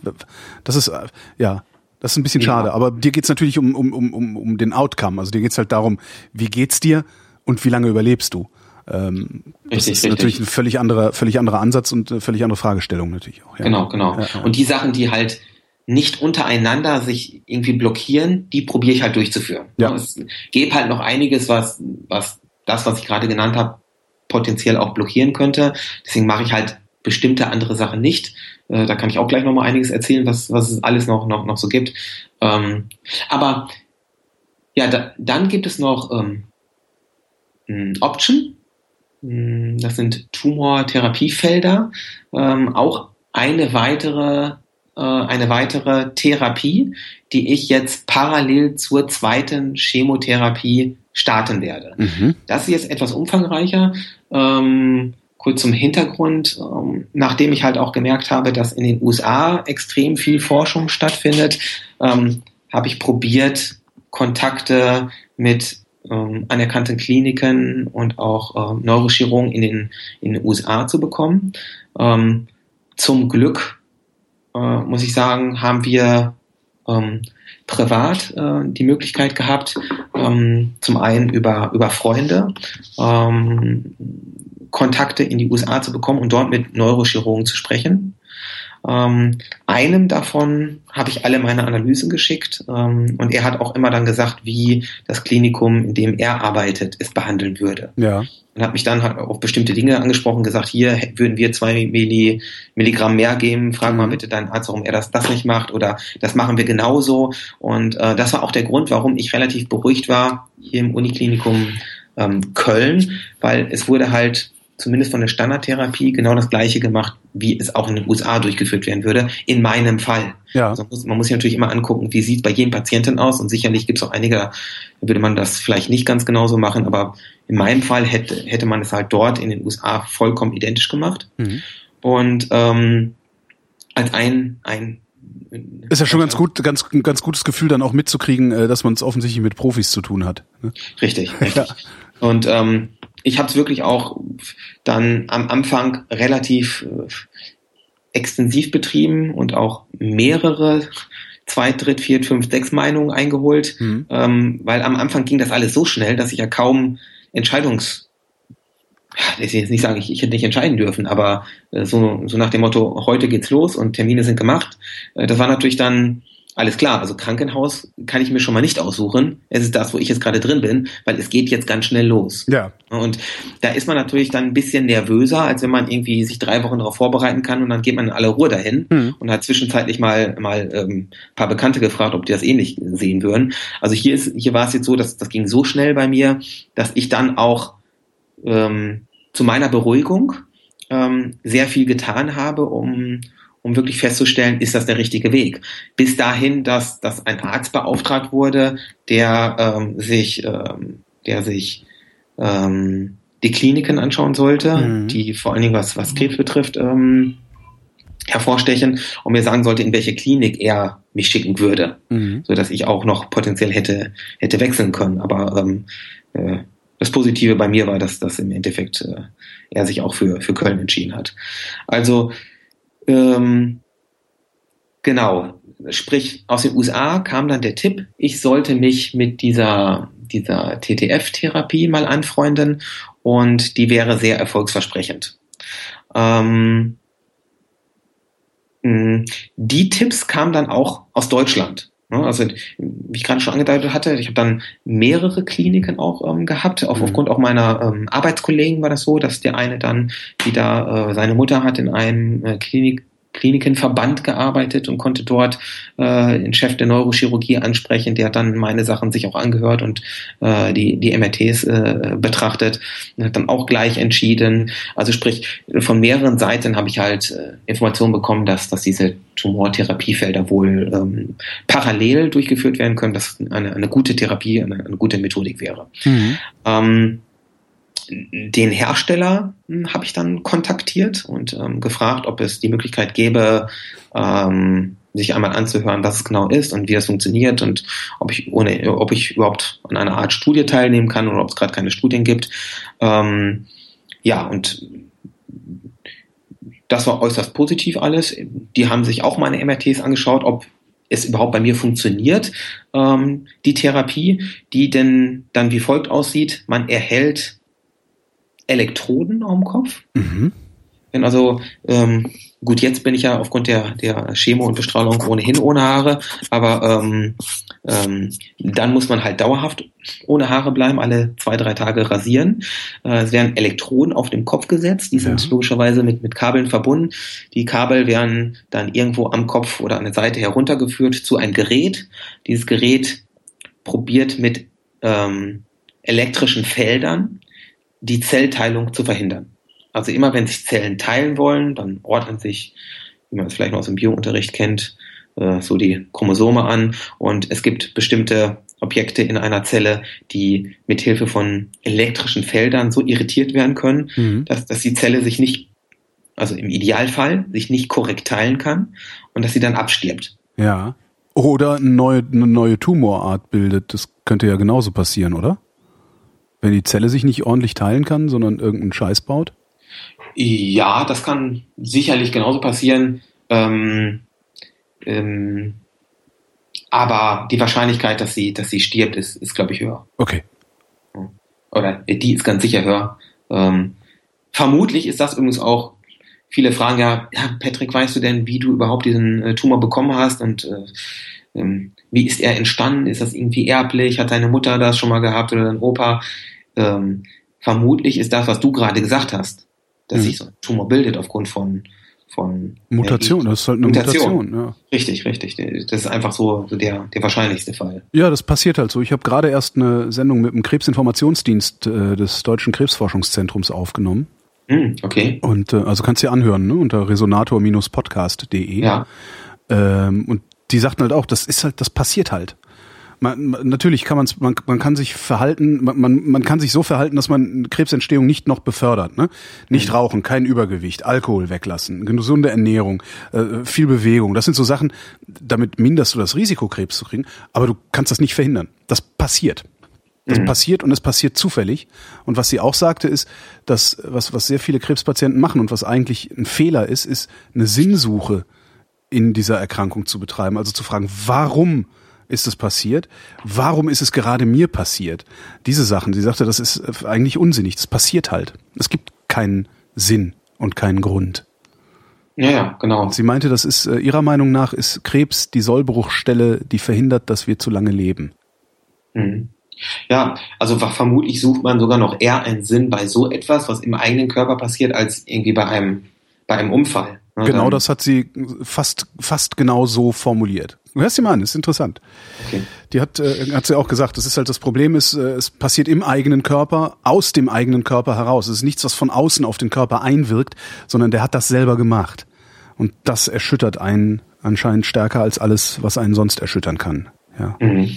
Das ist, ja, das ist ein bisschen ja. schade. Aber dir geht's natürlich um, um, um, um den Outcome. Also dir geht's halt darum, wie geht's dir und wie lange überlebst du. Ähm, richtig, das ist richtig. natürlich ein völlig anderer, völlig anderer Ansatz und eine völlig andere Fragestellung natürlich auch. Ja. Genau, genau. Ja, und die Sachen, die halt nicht untereinander sich irgendwie blockieren, die probiere ich halt durchzuführen. Ja. Es gibt halt noch einiges, was, was das, was ich gerade genannt habe, potenziell auch blockieren könnte. Deswegen mache ich halt bestimmte andere Sachen nicht. Äh, da kann ich auch gleich noch mal einiges erzählen, was, was es alles noch, noch, noch so gibt. Ähm, aber ja, da, dann gibt es noch ähm, Option. Hm, das sind Tumortherapiefelder. Ähm, auch eine weitere äh, eine weitere Therapie, die ich jetzt parallel zur zweiten Chemotherapie starten werde. Mhm. Das ist jetzt etwas umfangreicher. Ähm, kurz zum Hintergrund, ähm, nachdem ich halt auch gemerkt habe, dass in den USA extrem viel Forschung stattfindet, ähm, habe ich probiert, Kontakte mit ähm, anerkannten Kliniken und auch ähm, Neurochirurgen in den, in den USA zu bekommen. Ähm, zum Glück, äh, muss ich sagen, haben wir ähm, privat äh, die Möglichkeit gehabt, ähm, zum einen über, über Freunde, ähm, Kontakte in die USA zu bekommen und dort mit Neurochirurgen zu sprechen. Ähm, einem davon habe ich alle meine Analysen geschickt ähm, und er hat auch immer dann gesagt, wie das Klinikum, in dem er arbeitet, es behandeln würde. Ja. Und hat mich dann halt auf bestimmte Dinge angesprochen, gesagt, hier würden wir zwei Milli, Milligramm mehr geben, frag mal bitte deinen Arzt, warum er das, das nicht macht oder das machen wir genauso. Und äh, das war auch der Grund, warum ich relativ beruhigt war hier im Uniklinikum ähm, Köln, weil es wurde halt zumindest von der Standardtherapie genau das gleiche gemacht, wie es auch in den USA durchgeführt werden würde, in meinem Fall. Ja. Also man, muss, man muss sich natürlich immer angucken, wie sieht bei jedem Patienten aus und sicherlich gibt es auch einige, da würde man das vielleicht nicht ganz genauso machen, aber in meinem Fall hätte, hätte man es halt dort in den USA vollkommen identisch gemacht. Mhm. Und ähm, als ein, ein ist ja schon ganz gut, ganz, ganz gutes Gefühl dann auch mitzukriegen, äh, dass man es offensichtlich mit Profis zu tun hat. Ne? Richtig, richtig. Ja. Und ähm, ich habe es wirklich auch dann am Anfang relativ äh, extensiv betrieben und auch mehrere zwei, dritt, vier, fünf, sechs Meinungen eingeholt, mhm. ähm, weil am Anfang ging das alles so schnell, dass ich ja kaum Entscheidungs ich will jetzt nicht sagen, ich, ich hätte nicht entscheiden dürfen, aber äh, so, so nach dem Motto, heute geht's los und Termine sind gemacht, äh, das war natürlich dann alles klar, also Krankenhaus kann ich mir schon mal nicht aussuchen. Es ist das, wo ich jetzt gerade drin bin, weil es geht jetzt ganz schnell los. Ja. Und da ist man natürlich dann ein bisschen nervöser, als wenn man irgendwie sich drei Wochen darauf vorbereiten kann und dann geht man in aller Ruhe dahin mhm. und hat zwischenzeitlich mal mal ähm, paar Bekannte gefragt, ob die das ähnlich sehen würden. Also hier ist hier war es jetzt so, dass das ging so schnell bei mir, dass ich dann auch ähm, zu meiner Beruhigung ähm, sehr viel getan habe, um um wirklich festzustellen, ist das der richtige Weg. Bis dahin, dass, dass ein Arzt beauftragt wurde, der ähm, sich, ähm, der sich ähm, die Kliniken anschauen sollte, mhm. die vor allen Dingen was, was Krebs betrifft, ähm, hervorstechen und mir sagen sollte, in welche Klinik er mich schicken würde, mhm. so dass ich auch noch potenziell hätte hätte wechseln können. Aber ähm, äh, das Positive bei mir war, dass das im Endeffekt äh, er sich auch für für Köln entschieden hat. Also ähm, genau, sprich aus den USA kam dann der Tipp, ich sollte mich mit dieser, dieser TTF-Therapie mal anfreunden und die wäre sehr erfolgsversprechend. Ähm, die Tipps kamen dann auch aus Deutschland. Ne? Also, wie ich gerade schon angedeutet hatte, ich habe dann mehrere Kliniken auch ähm, gehabt. Auf, mhm. Aufgrund auch meiner ähm, Arbeitskollegen war das so, dass der eine dann wieder äh, seine Mutter hat in einem äh, Klinik Klinikenverband gearbeitet und konnte dort äh, den Chef der Neurochirurgie ansprechen. Der hat dann meine Sachen sich auch angehört und äh, die, die MRTs äh, betrachtet und hat dann auch gleich entschieden. Also sprich, von mehreren Seiten habe ich halt äh, Informationen bekommen, dass, dass diese Tumortherapiefelder wohl ähm, parallel durchgeführt werden können, dass eine, eine gute Therapie, eine, eine gute Methodik wäre. Mhm. Ähm, den Hersteller hm, habe ich dann kontaktiert und ähm, gefragt, ob es die Möglichkeit gäbe, ähm, sich einmal anzuhören, was es genau ist und wie das funktioniert und ob ich ohne, ob ich überhaupt an einer Art Studie teilnehmen kann oder ob es gerade keine Studien gibt. Ähm, ja, und das war äußerst positiv alles. Die haben sich auch meine MRTs angeschaut, ob es überhaupt bei mir funktioniert, ähm, die Therapie, die denn dann wie folgt aussieht. Man erhält Elektroden am Kopf. Mhm. Wenn also, ähm, gut, jetzt bin ich ja aufgrund der, der Chemo und Bestrahlung ohnehin ohne Haare, aber ähm, ähm, dann muss man halt dauerhaft ohne Haare bleiben, alle zwei, drei Tage rasieren. Äh, es werden Elektroden auf dem Kopf gesetzt, die sind ja. logischerweise mit, mit Kabeln verbunden. Die Kabel werden dann irgendwo am Kopf oder an der Seite heruntergeführt zu einem Gerät. Dieses Gerät probiert mit ähm, elektrischen Feldern die Zellteilung zu verhindern. Also immer wenn sich Zellen teilen wollen, dann ordnen sich, wie man es vielleicht noch aus dem Biounterricht kennt, äh, so die Chromosome an und es gibt bestimmte Objekte in einer Zelle, die mit Hilfe von elektrischen Feldern so irritiert werden können, mhm. dass, dass die Zelle sich nicht, also im Idealfall, sich nicht korrekt teilen kann und dass sie dann abstirbt. Ja. Oder eine neue, eine neue Tumorart bildet. Das könnte ja genauso passieren, oder? Wenn die Zelle sich nicht ordentlich teilen kann, sondern irgendeinen Scheiß baut? Ja, das kann sicherlich genauso passieren. Ähm, ähm, aber die Wahrscheinlichkeit, dass sie, dass sie stirbt, ist, ist glaube ich, höher. Okay. Oder die ist ganz sicher höher. Ähm, vermutlich ist das übrigens auch, viele fragen ja, Patrick, weißt du denn, wie du überhaupt diesen äh, Tumor bekommen hast und äh, ähm, wie ist er entstanden? Ist das irgendwie erblich? Hat deine Mutter das schon mal gehabt oder dein Opa? Ähm, vermutlich ist das, was du gerade gesagt hast, dass mhm. sich so ein Tumor bildet aufgrund von von Mutation, das ist halt eine Mutation. Mutation ja. Richtig, richtig. Das ist einfach so der, der wahrscheinlichste Fall. Ja, das passiert halt so. Ich habe gerade erst eine Sendung mit dem Krebsinformationsdienst äh, des Deutschen Krebsforschungszentrums aufgenommen. Mm, okay. Und äh, also kannst du dir anhören, ne, unter resonator-podcast.de. Ja. Ähm, und die sagten halt auch, das ist halt, das passiert halt. Man, natürlich kann man's, man, man kann sich verhalten, man, man, man kann sich so verhalten, dass man Krebsentstehung nicht noch befördert. Ne? Nicht mhm. rauchen, kein Übergewicht, Alkohol weglassen, gesunde Ernährung, äh, viel Bewegung. Das sind so Sachen, damit minderst du das Risiko, Krebs zu kriegen, aber du kannst das nicht verhindern. Das passiert. Das mhm. passiert und es passiert zufällig. Und was sie auch sagte, ist, dass was, was sehr viele Krebspatienten machen und was eigentlich ein Fehler ist, ist eine Sinnsuche in dieser Erkrankung zu betreiben. Also zu fragen, warum ist es passiert? Warum ist es gerade mir passiert? Diese Sachen, sie sagte, das ist eigentlich unsinnig. Das passiert halt. Es gibt keinen Sinn und keinen Grund. Ja, ja, genau. Und sie meinte, das ist, äh, ihrer Meinung nach, ist Krebs die Sollbruchstelle, die verhindert, dass wir zu lange leben. Mhm. Ja, also vermutlich sucht man sogar noch eher einen Sinn bei so etwas, was im eigenen Körper passiert, als irgendwie bei einem, bei einem Unfall. Genau, das hat sie fast, fast genau so formuliert. Hörst dir mal an, ist interessant. Okay. Die hat, äh, hat sie auch gesagt, das ist halt das Problem ist, äh, es passiert im eigenen Körper, aus dem eigenen Körper heraus. Es ist nichts, was von außen auf den Körper einwirkt, sondern der hat das selber gemacht. Und das erschüttert einen anscheinend stärker als alles, was einen sonst erschüttern kann. Ja, mhm.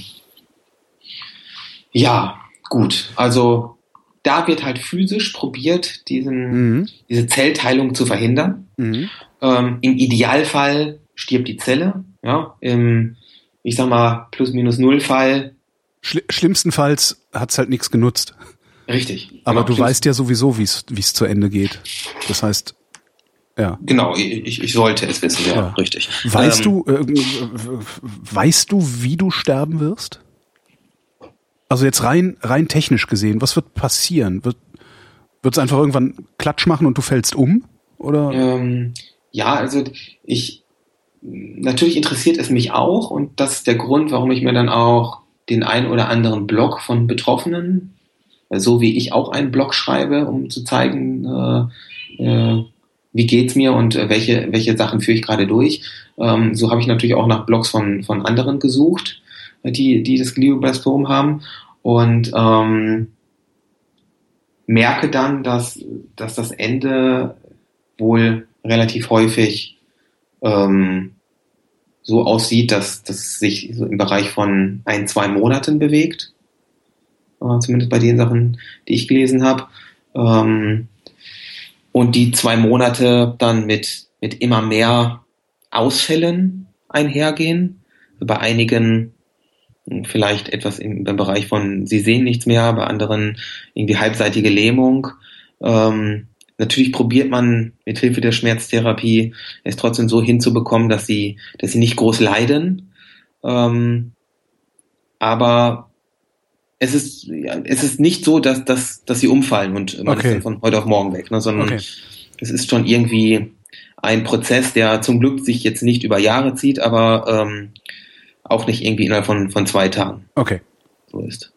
ja gut. Also da wird halt physisch probiert, diesen, mhm. diese Zellteilung zu verhindern. Mhm. Ähm, Im Idealfall stirbt die Zelle. Ja, im, ich sag mal, Plus-Minus-Null-Fall. Schli schlimmstenfalls hat's halt nichts genutzt. Richtig. Aber genau, du weißt ja sowieso, wie es zu Ende geht. Das heißt, ja. Genau, ich, ich sollte es wissen, ja, ja. richtig. Weißt ähm, du, äh, weißt du, wie du sterben wirst? Also jetzt rein, rein technisch gesehen, was wird passieren? Wird es einfach irgendwann Klatsch machen und du fällst um? Oder? Ähm, ja, also ich natürlich interessiert es mich auch und das ist der Grund, warum ich mir dann auch den ein oder anderen Blog von Betroffenen, so wie ich auch einen Blog schreibe, um zu zeigen, äh, äh, wie geht's mir und äh, welche, welche Sachen führe ich gerade durch. Ähm, so habe ich natürlich auch nach Blogs von, von anderen gesucht, äh, die, die das Glioblastom haben und ähm, merke dann, dass, dass das Ende wohl relativ häufig ähm, so aussieht, dass das sich so im Bereich von ein, zwei Monaten bewegt. Äh, zumindest bei den Sachen, die ich gelesen habe. Ähm, und die zwei Monate dann mit, mit immer mehr Ausfällen einhergehen. Bei einigen vielleicht etwas im, im Bereich von Sie sehen nichts mehr, bei anderen irgendwie halbseitige Lähmung. Ähm, natürlich probiert man mit Hilfe der Schmerztherapie es trotzdem so hinzubekommen, dass sie, dass sie nicht groß leiden. Ähm, aber es ist, ja, es ist nicht so, dass, dass, dass sie umfallen und man okay. ist dann von heute auf morgen weg, ne, sondern okay. es ist schon irgendwie ein Prozess, der zum Glück sich jetzt nicht über Jahre zieht, aber ähm, auch nicht irgendwie innerhalb von, von zwei Tagen. Okay. So ist.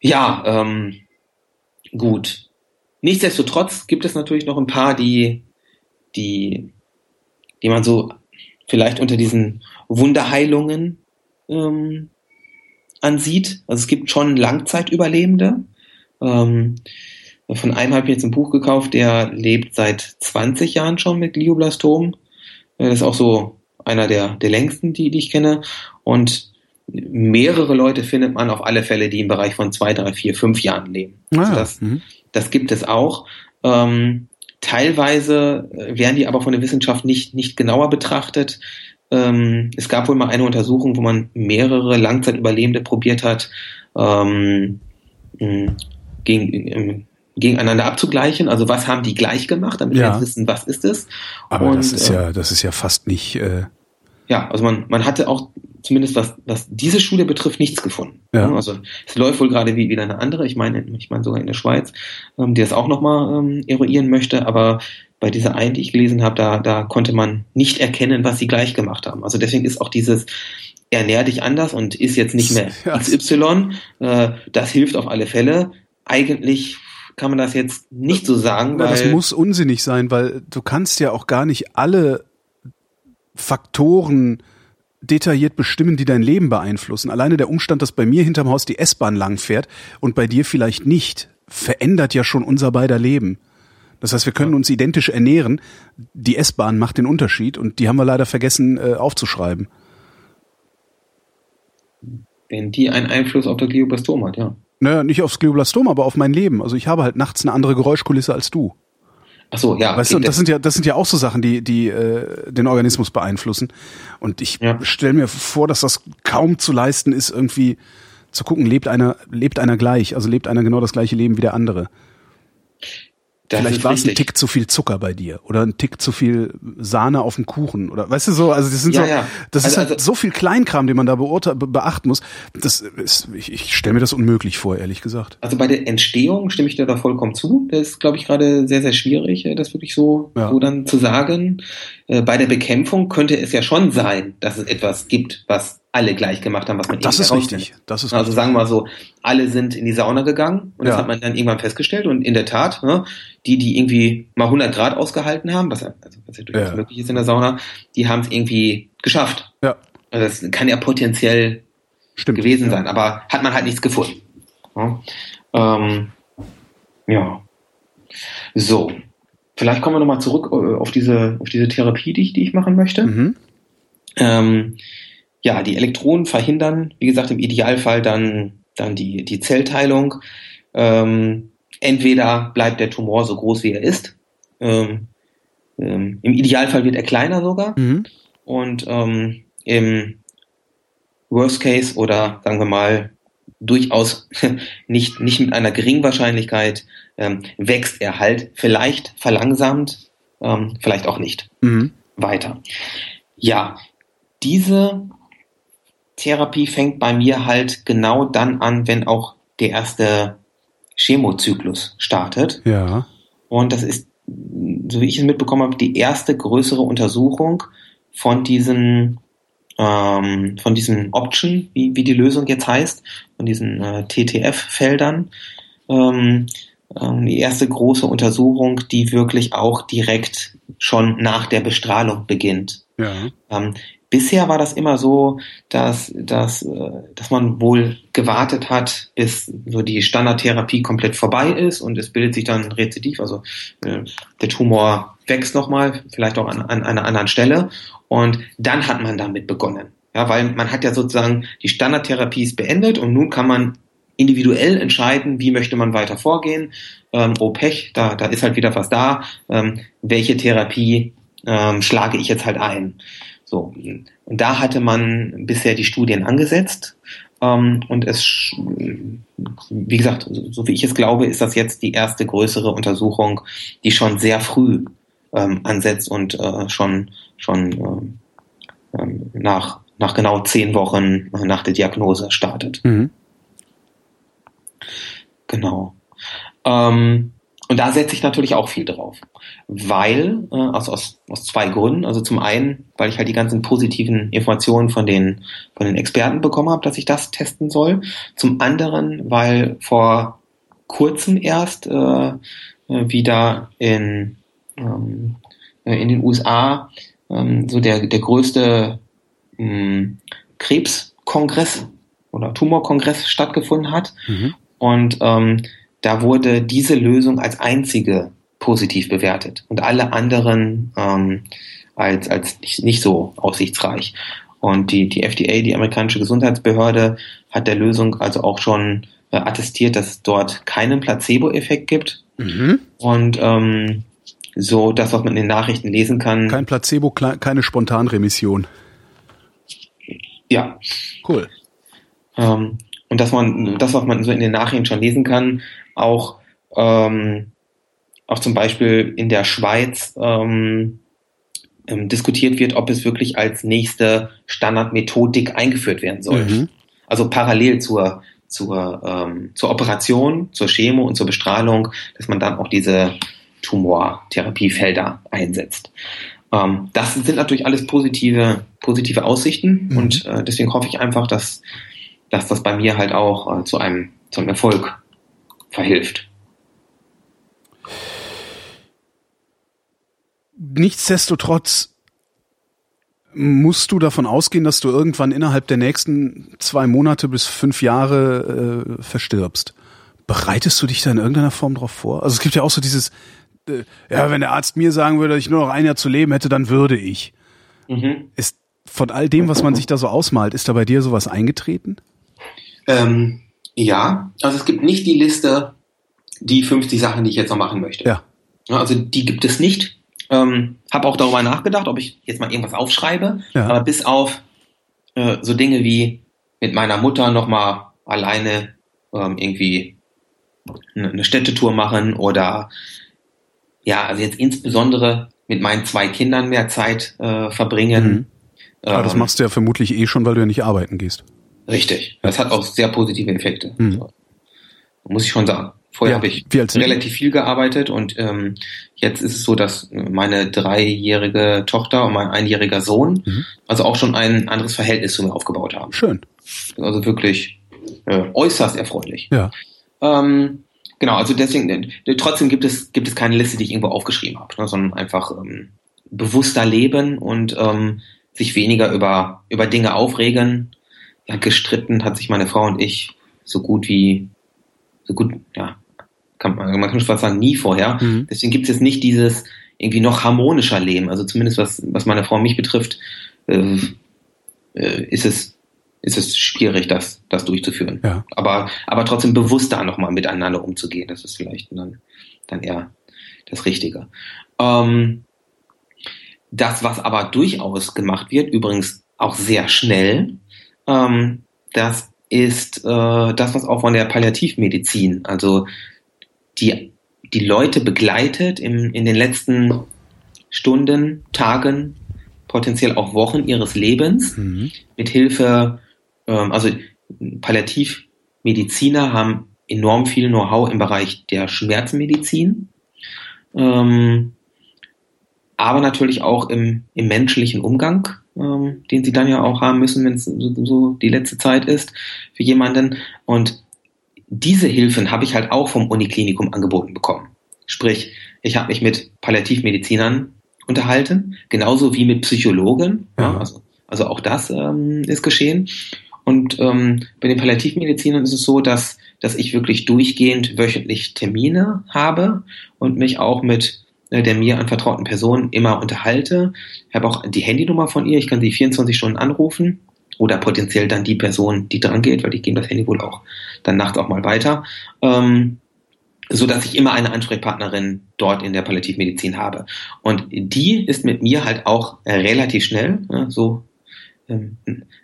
Ja, ähm, gut. Nichtsdestotrotz gibt es natürlich noch ein paar, die, die, die man so vielleicht unter diesen Wunderheilungen ähm, ansieht. Also es gibt schon Langzeitüberlebende. Ähm, von einem habe ich jetzt ein Buch gekauft, der lebt seit 20 Jahren schon mit Glioblastom. Äh, das ist auch so einer der, der längsten, die, die ich kenne. Und mehrere Leute findet man auf alle Fälle, die im Bereich von zwei, drei, vier, fünf Jahren leben. Ah, also das, mhm. Das gibt es auch. Ähm, teilweise werden die aber von der Wissenschaft nicht, nicht genauer betrachtet. Ähm, es gab wohl mal eine Untersuchung, wo man mehrere Langzeitüberlebende probiert hat, ähm, gegen, gegeneinander abzugleichen. Also was haben die gleich gemacht, damit ja. wir jetzt wissen, was ist es. Aber Und, das ist ja, äh, das ist ja fast nicht. Äh ja, also man, man hatte auch zumindest was, was diese Schule betrifft, nichts gefunden. Ja. Also es läuft wohl gerade wie wieder eine andere, ich meine, ich meine sogar in der Schweiz, ähm, die das auch nochmal ähm, eruieren möchte, aber bei dieser einen, die ich gelesen habe, da, da konnte man nicht erkennen, was sie gleich gemacht haben. Also deswegen ist auch dieses ernähr dich anders und ist jetzt nicht mehr XY, äh, das hilft auf alle Fälle. Eigentlich kann man das jetzt nicht so sagen. Weil das muss unsinnig sein, weil du kannst ja auch gar nicht alle Faktoren detailliert bestimmen, die dein Leben beeinflussen. Alleine der Umstand, dass bei mir hinterm Haus die S-Bahn langfährt und bei dir vielleicht nicht, verändert ja schon unser beider Leben. Das heißt, wir können uns identisch ernähren. Die S-Bahn macht den Unterschied und die haben wir leider vergessen äh, aufzuschreiben. Wenn die einen Einfluss auf das Glioblastom hat, ja. Naja, nicht aufs Glioblastom, aber auf mein Leben. Also ich habe halt nachts eine andere Geräuschkulisse als du. Ach so, ja. Weißt du, das sind ja, das sind ja auch so Sachen, die, die äh, den Organismus beeinflussen. Und ich ja. stelle mir vor, dass das kaum zu leisten ist, irgendwie zu gucken, lebt einer, lebt einer gleich, also lebt einer genau das gleiche Leben wie der andere. Das Vielleicht war es ein Tick zu viel Zucker bei dir oder ein Tick zu viel Sahne auf dem Kuchen oder weißt du so, also das sind ja, so, ja. das also, ist halt also, so viel Kleinkram, den man da beurte beachten muss. Das ist, ich, ich stelle mir das unmöglich vor, ehrlich gesagt. Also bei der Entstehung stimme ich dir da vollkommen zu. Das ist, glaube ich, gerade sehr, sehr schwierig, äh, das wirklich so, ja. so dann zu sagen. Äh, bei der Bekämpfung könnte es ja schon sein, dass es etwas gibt, was alle gleich gemacht haben, was man Das ist richtig. Das ist also richtig. sagen wir mal so, alle sind in die Sauna gegangen und ja. das hat man dann irgendwann festgestellt und in der Tat, ne, die, die irgendwie mal 100 Grad ausgehalten haben, was, also, was ja durchaus ja. möglich ist in der Sauna, die haben es irgendwie geschafft. Ja. Also das kann ja potenziell Stimmt, gewesen ja. sein, aber hat man halt nichts gefunden. Ja. Ähm, ja. So. Vielleicht kommen wir nochmal zurück äh, auf diese, auf diese Therapie, die ich, die ich machen möchte. Mhm. Ähm, ja, die Elektronen verhindern, wie gesagt, im Idealfall dann, dann die, die Zellteilung. Ähm, entweder bleibt der Tumor so groß, wie er ist. Ähm, ähm, Im Idealfall wird er kleiner sogar. Mhm. Und ähm, im Worst Case oder sagen wir mal durchaus nicht, nicht mit einer geringen Wahrscheinlichkeit ähm, wächst er halt vielleicht verlangsamt, ähm, vielleicht auch nicht mhm. weiter. Ja, diese Therapie fängt bei mir halt genau dann an, wenn auch der erste Chemozyklus startet. Ja. Und das ist, so wie ich es mitbekommen habe, die erste größere Untersuchung von diesen ähm, von diesen Option, wie, wie die Lösung jetzt heißt, von diesen äh, TTF-Feldern. Ähm, ähm, die erste große Untersuchung, die wirklich auch direkt schon nach der Bestrahlung beginnt. Ja. Ähm, bisher war das immer so, dass, dass, äh, dass man wohl gewartet hat, bis so die Standardtherapie komplett vorbei ist und es bildet sich dann Rezidiv, also äh, der Tumor wächst nochmal, vielleicht auch an, an einer anderen Stelle und dann hat man damit begonnen. Ja, weil man hat ja sozusagen die Standardtherapie ist beendet und nun kann man individuell entscheiden, wie möchte man weiter vorgehen. Ähm, oh Pech, da, da ist halt wieder was da. Ähm, welche Therapie ähm, schlage ich jetzt halt ein? So. Und da hatte man bisher die Studien angesetzt. Ähm, und es, wie gesagt, so wie ich es glaube, ist das jetzt die erste größere Untersuchung, die schon sehr früh ähm, ansetzt und äh, schon, schon ähm, ähm nach, nach genau zehn Wochen nach der Diagnose startet. Mhm. Genau. Ähm, und da setze ich natürlich auch viel drauf, weil, äh, aus, aus, aus zwei Gründen. Also zum einen, weil ich halt die ganzen positiven Informationen von den, von den Experten bekommen habe, dass ich das testen soll. Zum anderen, weil vor kurzem erst äh, äh wieder in, ähm, äh, in den USA ähm, so der, der größte ähm, Krebskongress oder Tumorkongress stattgefunden hat. Mhm. Und ähm, da wurde diese Lösung als einzige positiv bewertet und alle anderen ähm, als, als nicht, nicht so aussichtsreich. Und die, die FDA, die amerikanische Gesundheitsbehörde, hat der Lösung also auch schon äh, attestiert, dass es dort keinen Placebo-Effekt gibt. Mhm. Und ähm, so das, was man in den Nachrichten lesen kann. Kein Placebo, keine Spontanremission. Ja. Cool. Ähm, und dass man das, was man so in den Nachrichten schon lesen kann, auch, ähm, auch zum Beispiel in der Schweiz ähm, ähm, diskutiert wird, ob es wirklich als nächste Standardmethodik eingeführt werden soll. Mhm. Also parallel zur, zur, ähm, zur Operation, zur Chemo und zur Bestrahlung, dass man dann auch diese Tumortherapiefelder einsetzt. Ähm, das sind natürlich alles positive, positive Aussichten mhm. und äh, deswegen hoffe ich einfach, dass dass das bei mir halt auch äh, zu einem zum Erfolg verhilft. Nichtsdestotrotz musst du davon ausgehen, dass du irgendwann innerhalb der nächsten zwei Monate bis fünf Jahre äh, verstirbst. Bereitest du dich da in irgendeiner Form drauf vor? Also es gibt ja auch so dieses, äh, ja, wenn der Arzt mir sagen würde, dass ich nur noch ein Jahr zu leben hätte, dann würde ich. Mhm. Ist von all dem, was man sich da so ausmalt, ist da bei dir sowas eingetreten? Ähm, ja, also es gibt nicht die Liste, die 50 Sachen, die ich jetzt noch machen möchte. Ja. Also die gibt es nicht. Ähm, habe auch darüber nachgedacht, ob ich jetzt mal irgendwas aufschreibe. Ja. Aber bis auf äh, so Dinge wie mit meiner Mutter nochmal alleine ähm, irgendwie eine Städtetour machen oder ja, also jetzt insbesondere mit meinen zwei Kindern mehr Zeit äh, verbringen. Mhm. Aber das ähm, machst du ja vermutlich eh schon, weil du ja nicht arbeiten gehst. Richtig. Das hat auch sehr positive Effekte. Mhm. Muss ich schon sagen. Vorher ja, habe ich relativ viel gearbeitet und ähm, jetzt ist es so, dass meine dreijährige Tochter und mein einjähriger Sohn mhm. also auch schon ein anderes Verhältnis zu mir aufgebaut haben. Schön. Also wirklich äh, äußerst erfreulich. Ja. Ähm, genau, also deswegen, äh, trotzdem gibt es, gibt es keine Liste, die ich irgendwo aufgeschrieben habe, ne, sondern einfach ähm, bewusster leben und ähm, sich weniger über, über Dinge aufregen ja, gestritten hat sich meine Frau und ich so gut wie, so gut, ja, kann man, man kann schon fast sagen, nie vorher. Mhm. Deswegen gibt es jetzt nicht dieses irgendwie noch harmonischer Leben. Also zumindest was, was meine Frau und mich betrifft, äh, äh, ist es ist es schwierig, das, das durchzuführen. Ja. Aber, aber trotzdem bewusster nochmal miteinander umzugehen. Das ist vielleicht dann, dann eher das Richtige. Ähm, das, was aber durchaus gemacht wird, übrigens auch sehr schnell, ähm, das ist äh, das, was auch von der Palliativmedizin, also die, die Leute begleitet im, in den letzten Stunden, Tagen, potenziell auch Wochen ihres Lebens mhm. mit Hilfe, ähm, also Palliativmediziner haben enorm viel Know-how im Bereich der Schmerzmedizin, ähm, aber natürlich auch im, im menschlichen Umgang ähm, den sie dann ja auch haben müssen, wenn es so, so die letzte Zeit ist für jemanden. Und diese Hilfen habe ich halt auch vom Uniklinikum angeboten bekommen. Sprich, ich habe mich mit Palliativmedizinern unterhalten, genauso wie mit Psychologen. Ja, also, also auch das ähm, ist geschehen. Und ähm, bei den Palliativmedizinern ist es so, dass, dass ich wirklich durchgehend wöchentlich Termine habe und mich auch mit der mir anvertrauten Person immer unterhalte. Ich habe auch die Handynummer von ihr, ich kann sie 24 Stunden anrufen oder potenziell dann die Person, die dran geht, weil die geben das Handy wohl auch dann nachts auch mal weiter. Ähm, so dass ich immer eine Ansprechpartnerin dort in der Palliativmedizin habe. Und die ist mit mir halt auch äh, relativ schnell, ja, so ähm,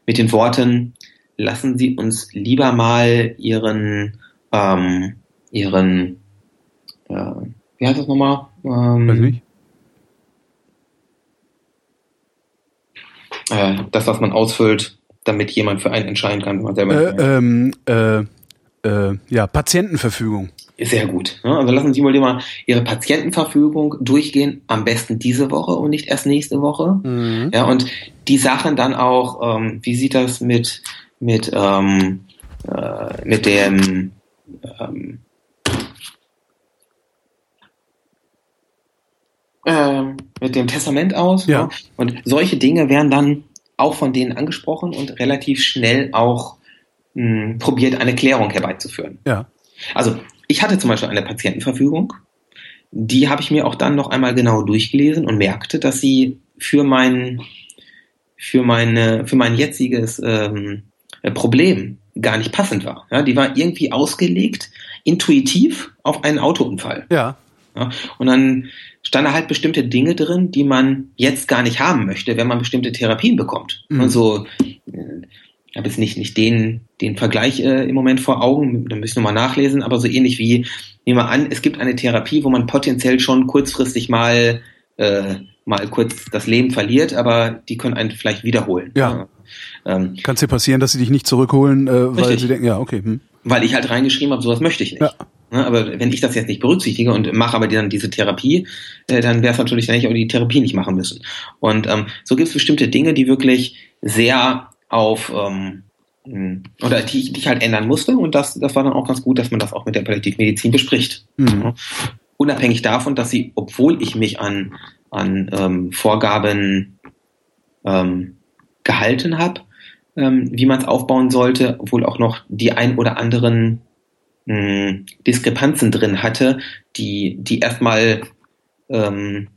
mit den Worten, lassen Sie uns lieber mal Ihren, ähm, Ihren, äh, wie heißt das nochmal? Ähm, Weiß nicht. Äh, das, was man ausfüllt, damit jemand für einen entscheiden kann, wenn man selber äh, ähm, äh, äh, ja, Patientenverfügung. Sehr gut. Also lassen Sie mal mal Ihre Patientenverfügung durchgehen, am besten diese Woche und nicht erst nächste Woche. Mhm. Ja, und die Sachen dann auch, ähm, wie sieht das mit, mit, ähm, äh, mit dem ähm, äh, mit dem Testament aus. Ja. ja. Und solche Dinge werden dann auch von denen angesprochen und relativ schnell auch mh, hm, probiert, eine Klärung herbeizuführen. Ja. Also ich hatte zum Beispiel eine Patientenverfügung, die habe ich mir auch dann noch einmal genau durchgelesen und merkte, dass sie für mein, für meine, für mein jetziges ähm, Problem gar nicht passend war. Ja, die war irgendwie ausgelegt, intuitiv auf einen Autounfall. Ja. ja und dann standen halt bestimmte Dinge drin, die man jetzt gar nicht haben möchte, wenn man bestimmte Therapien bekommt. Mhm. Also ich habe jetzt nicht, nicht den, den Vergleich äh, im Moment vor Augen, da müssen wir mal nachlesen, aber so ähnlich wie, nehmen wir an, es gibt eine Therapie, wo man potenziell schon kurzfristig mal, äh, mal kurz das Leben verliert, aber die können einen vielleicht wiederholen. Ja. Ähm, Kann es dir passieren, dass sie dich nicht zurückholen, äh, weil sie denken, ja, okay. Hm. Weil ich halt reingeschrieben habe, sowas möchte ich nicht. Ja. Ne, aber wenn ich das jetzt nicht berücksichtige und mache aber dann diese Therapie, äh, dann wäre es natürlich, dann hätte ich auch die Therapie nicht machen müssen. Und ähm, so gibt es bestimmte Dinge, die wirklich sehr auf ähm, hm, oder die, die ich halt ändern musste und das, das war dann auch ganz gut, dass man das auch mit der Palliativmedizin bespricht. Mhm. Unabhängig davon, dass sie, obwohl ich mich an, an ähm, Vorgaben ähm, gehalten habe, ähm, wie man es aufbauen sollte, obwohl auch noch die ein oder anderen mh, Diskrepanzen drin hatte, die, die erstmal ähm,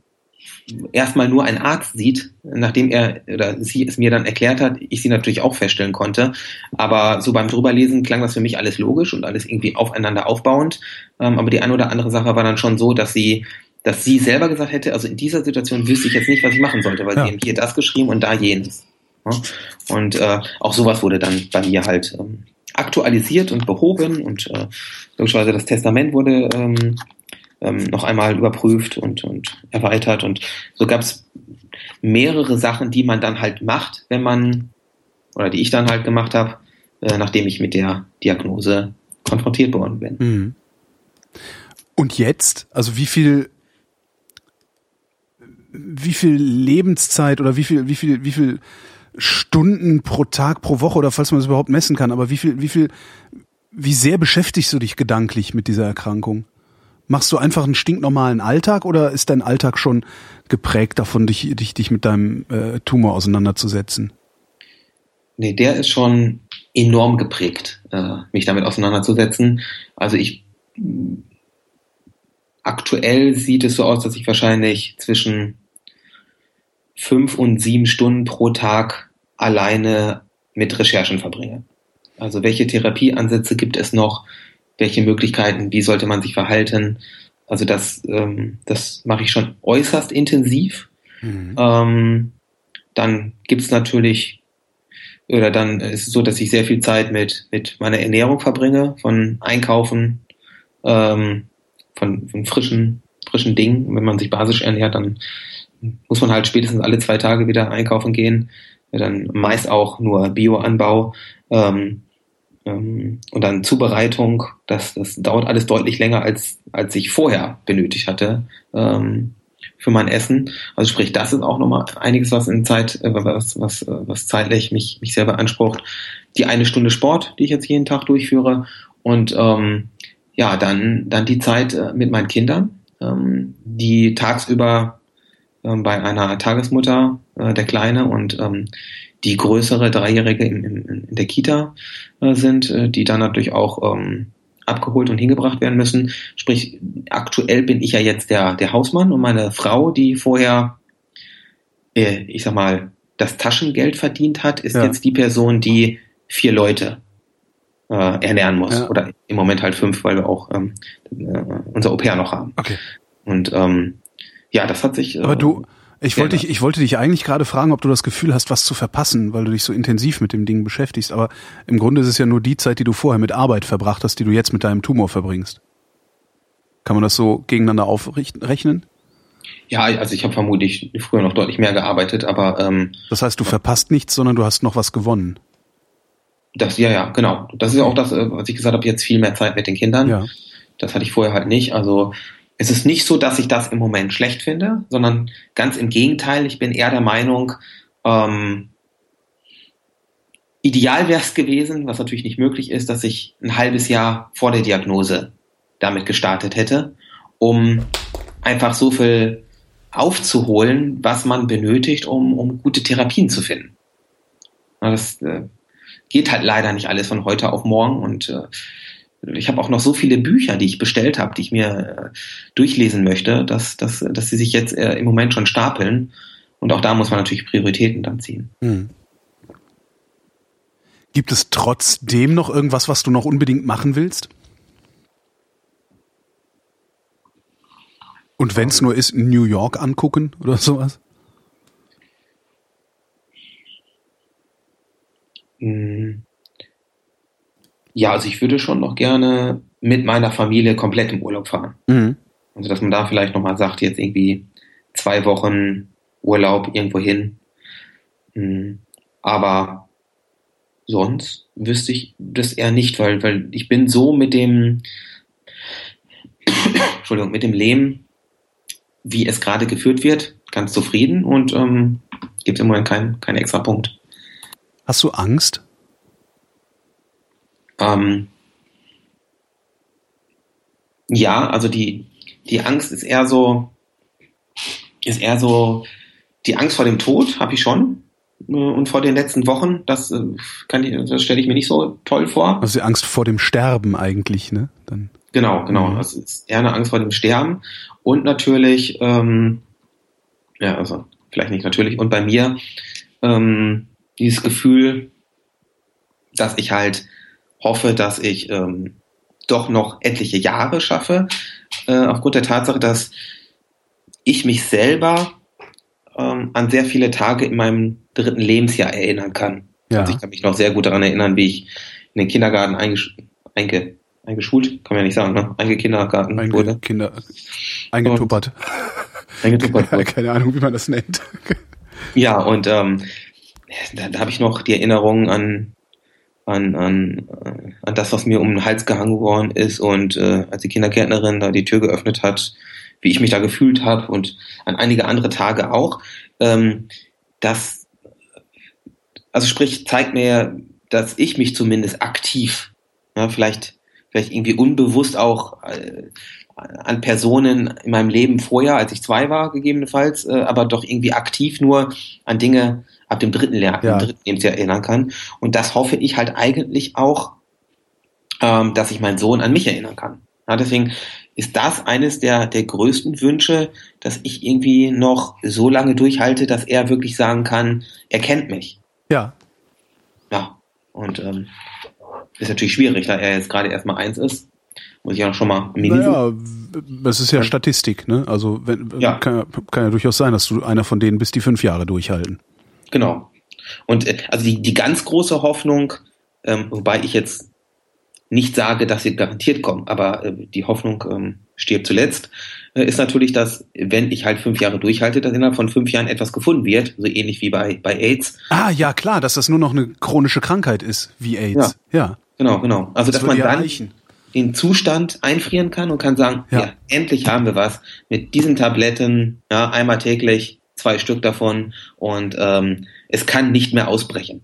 erstmal nur ein Arzt sieht, nachdem er oder sie es mir dann erklärt hat, ich sie natürlich auch feststellen konnte. Aber so beim drüberlesen klang das für mich alles logisch und alles irgendwie aufeinander aufbauend. Ähm, aber die eine oder andere Sache war dann schon so, dass sie dass sie selber gesagt hätte, also in dieser Situation wüsste ich jetzt nicht, was ich machen sollte, weil ja. sie haben hier das geschrieben und da jenes. Und äh, auch sowas wurde dann bei mir halt ähm, aktualisiert und behoben und äh, logischerweise das Testament wurde ähm, ähm, noch einmal überprüft und, und erweitert. Und so gab es mehrere Sachen, die man dann halt macht, wenn man, oder die ich dann halt gemacht habe, äh, nachdem ich mit der Diagnose konfrontiert worden bin. Mhm. Und jetzt, also wie viel, wie viel Lebenszeit oder wie viel, wie viel, wie viel Stunden pro Tag, pro Woche oder falls man es überhaupt messen kann, aber wie viel, wie viel, wie sehr beschäftigst du dich gedanklich mit dieser Erkrankung? Machst du einfach einen stinknormalen Alltag oder ist dein Alltag schon geprägt davon, dich, dich, dich mit deinem äh, Tumor auseinanderzusetzen? Nee, der ist schon enorm geprägt, äh, mich damit auseinanderzusetzen. Also ich aktuell sieht es so aus, dass ich wahrscheinlich zwischen fünf und sieben Stunden pro Tag alleine mit Recherchen verbringe. Also welche Therapieansätze gibt es noch? welche Möglichkeiten, wie sollte man sich verhalten. Also das, ähm, das mache ich schon äußerst intensiv. Mhm. Ähm, dann gibt's natürlich, oder dann ist es so, dass ich sehr viel Zeit mit, mit meiner Ernährung verbringe, von Einkaufen, ähm, von, von frischen, frischen Dingen. Wenn man sich basisch ernährt, dann muss man halt spätestens alle zwei Tage wieder einkaufen gehen. Dann meist auch nur Bioanbau. Ähm, ähm, und dann Zubereitung, das, das dauert alles deutlich länger, als, als ich vorher benötigt hatte ähm, für mein Essen. Also sprich, das ist auch nochmal einiges, was in Zeit, äh, was, was, was zeitlich mich, mich sehr beansprucht. Die eine Stunde Sport, die ich jetzt jeden Tag durchführe Und ähm, ja, dann, dann die Zeit äh, mit meinen Kindern, ähm, die tagsüber bei einer Tagesmutter, äh, der Kleine, und ähm, die größere Dreijährige in, in, in der Kita äh, sind, äh, die dann natürlich auch ähm, abgeholt und hingebracht werden müssen. Sprich, aktuell bin ich ja jetzt der, der Hausmann und meine Frau, die vorher, äh, ich sag mal, das Taschengeld verdient hat, ist ja. jetzt die Person, die vier Leute äh, ernähren muss. Ja. Oder im Moment halt fünf, weil wir auch ähm, äh, unser Au-pair noch haben. Okay. Und ähm, ja, das hat sich. Äh, Aber du, ich wollte dich, ich wollte dich eigentlich gerade fragen, ob du das Gefühl hast, was zu verpassen, weil du dich so intensiv mit dem Ding beschäftigst. Aber im Grunde ist es ja nur die Zeit, die du vorher mit Arbeit verbracht hast, die du jetzt mit deinem Tumor verbringst. Kann man das so gegeneinander aufrechnen? Ja, also ich habe vermutlich früher noch deutlich mehr gearbeitet, aber ähm, das heißt, du verpasst nichts, sondern du hast noch was gewonnen. Das ja, ja, genau. Das ist ja auch das, äh, was ich gesagt habe, jetzt viel mehr Zeit mit den Kindern. Ja. Das hatte ich vorher halt nicht. Also es ist nicht so, dass ich das im Moment schlecht finde, sondern ganz im Gegenteil. Ich bin eher der Meinung, ähm, ideal wäre es gewesen, was natürlich nicht möglich ist, dass ich ein halbes Jahr vor der Diagnose damit gestartet hätte, um einfach so viel aufzuholen, was man benötigt, um, um gute Therapien zu finden. Das äh, geht halt leider nicht alles von heute auf morgen und äh, ich habe auch noch so viele Bücher, die ich bestellt habe, die ich mir äh, durchlesen möchte, dass, dass, dass sie sich jetzt äh, im Moment schon stapeln. Und auch da muss man natürlich Prioritäten dann ziehen. Hm. Gibt es trotzdem noch irgendwas, was du noch unbedingt machen willst? Und wenn es nur ist, New York angucken oder sowas? Hm. Ja, also ich würde schon noch gerne mit meiner Familie komplett im Urlaub fahren. Mhm. Also dass man da vielleicht nochmal sagt, jetzt irgendwie zwei Wochen Urlaub irgendwo hin. Mhm. Aber sonst wüsste ich das eher nicht, weil, weil ich bin so mit dem Entschuldigung, mit dem Leben, wie es gerade geführt wird, ganz zufrieden und ähm, gibt im Moment keinen kein extra Punkt. Hast du Angst? Ähm, ja, also die, die Angst ist eher so, ist eher so, die Angst vor dem Tod habe ich schon. Äh, und vor den letzten Wochen, das äh, kann ich, das stelle ich mir nicht so toll vor. Also die Angst vor dem Sterben eigentlich, ne? Dann. Genau, genau. Mhm. Das ist eher eine Angst vor dem Sterben. Und natürlich, ähm, ja, also vielleicht nicht natürlich, und bei mir ähm, dieses Gefühl, dass ich halt hoffe, dass ich ähm, doch noch etliche Jahre schaffe, äh, aufgrund der Tatsache, dass ich mich selber ähm, an sehr viele Tage in meinem dritten Lebensjahr erinnern kann. Ja. Also ich kann mich noch sehr gut daran erinnern, wie ich in den Kindergarten eingesch einge eingeschult, kann man ja nicht sagen, ne? Eingekindergarten Einge wurde. Kinder eingetuppert. Eingetuppert wurde. Keine Ahnung, wie man das nennt. ja, und ähm, da, da habe ich noch die Erinnerung an an, an, äh, an das, was mir um den Hals gehangen worden ist und äh, als die Kindergärtnerin da die Tür geöffnet hat, wie ich mich da gefühlt habe und an einige andere Tage auch. Ähm, das, also sprich, zeigt mir, dass ich mich zumindest aktiv, ja, vielleicht, vielleicht irgendwie unbewusst auch äh, an Personen in meinem Leben vorher, als ich zwei war, gegebenenfalls, äh, aber doch irgendwie aktiv nur an Dinge ab dem dritten, Lehr ja. dritten Lebensjahr erinnern kann. Und das hoffe ich halt eigentlich auch, ähm, dass ich meinen Sohn an mich erinnern kann. Ja, deswegen ist das eines der, der größten Wünsche, dass ich irgendwie noch so lange durchhalte, dass er wirklich sagen kann, er kennt mich. Ja. Ja. Und ähm, ist natürlich schwierig, da er jetzt gerade erstmal eins ist. Muss ich ja schon mal Naja, es ist ja Statistik, ne? Also wenn, ja. Kann, kann ja durchaus sein, dass du einer von denen bist, die fünf Jahre durchhalten. Genau. Und äh, also die, die ganz große Hoffnung, ähm, wobei ich jetzt nicht sage, dass sie garantiert kommen, aber äh, die Hoffnung ähm, stirbt zuletzt, äh, ist natürlich, dass wenn ich halt fünf Jahre durchhalte, dass innerhalb von fünf Jahren etwas gefunden wird, so ähnlich wie bei, bei AIDS. Ah, ja, klar, dass das nur noch eine chronische Krankheit ist, wie AIDS. Ja. ja. Genau, genau. Also, das dass man dann reichen. den Zustand einfrieren kann und kann sagen, ja. ja, endlich haben wir was mit diesen Tabletten, ja, einmal täglich, zwei Stück davon und ähm, es kann nicht mehr ausbrechen.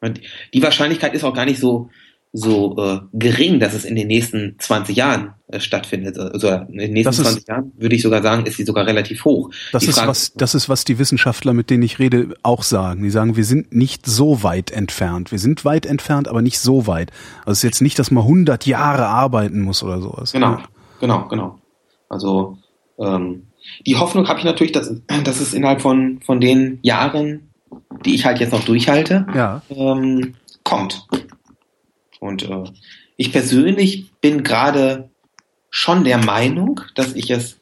Und die Wahrscheinlichkeit ist auch gar nicht so, so äh, gering, dass es in den nächsten 20 Jahren äh, stattfindet. Also in den nächsten ist, 20 Jahren würde ich sogar sagen, ist sie sogar relativ hoch. Das ist, was, das ist, was die Wissenschaftler, mit denen ich rede, auch sagen. Die sagen, wir sind nicht so weit entfernt. Wir sind weit entfernt, aber nicht so weit. Also es ist jetzt nicht, dass man 100 Jahre arbeiten muss oder sowas. Genau, ja. genau, genau. Also ähm, die Hoffnung habe ich natürlich, dass, dass es innerhalb von, von den Jahren, die ich halt jetzt noch durchhalte, ja. ähm, kommt. Und äh, ich persönlich bin gerade schon der Meinung, dass ich es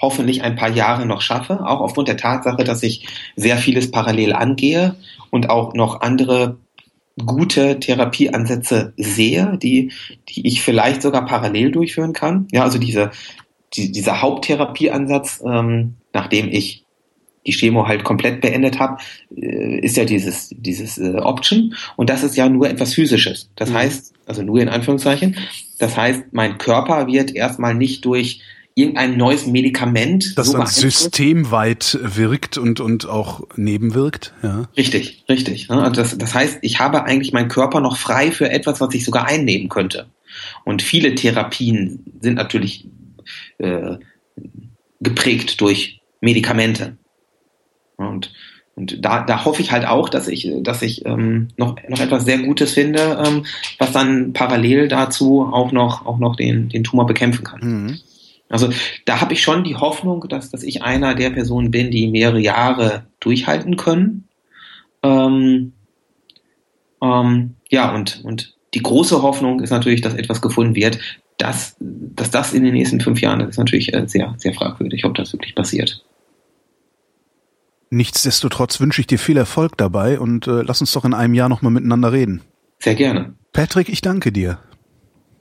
hoffentlich ein paar Jahre noch schaffe, auch aufgrund der Tatsache, dass ich sehr vieles parallel angehe und auch noch andere gute Therapieansätze sehe, die, die ich vielleicht sogar parallel durchführen kann. Ja, also diese, die, dieser Haupttherapieansatz, ähm, nachdem ich die Chemo halt komplett beendet habe, äh, ist ja dieses, dieses äh, Option. Und das ist ja nur etwas Physisches. Das mhm. heißt, also nur in Anführungszeichen, das heißt, mein Körper wird erstmal nicht durch irgendein neues Medikament. Das so dann systemweit wirkt und, und auch nebenwirkt, ja. Richtig, richtig. Ne? Also das, das heißt, ich habe eigentlich meinen Körper noch frei für etwas, was ich sogar einnehmen könnte. Und viele Therapien sind natürlich äh, geprägt durch Medikamente. Und, und da, da hoffe ich halt auch, dass ich, dass ich ähm, noch, noch etwas sehr Gutes finde, ähm, was dann parallel dazu auch noch, auch noch den, den Tumor bekämpfen kann. Mhm. Also da habe ich schon die Hoffnung, dass, dass ich einer der Personen bin, die mehrere Jahre durchhalten können. Ähm, ähm, ja, und, und die große Hoffnung ist natürlich, dass etwas gefunden wird, dass, dass das in den nächsten fünf Jahren, das ist natürlich äh, sehr, sehr fragwürdig, ob das wirklich passiert. Nichtsdestotrotz wünsche ich dir viel Erfolg dabei und äh, lass uns doch in einem Jahr nochmal miteinander reden. Sehr gerne. Patrick, ich danke dir.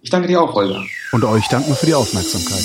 Ich danke dir auch, Holger. Und euch danken wir für die Aufmerksamkeit.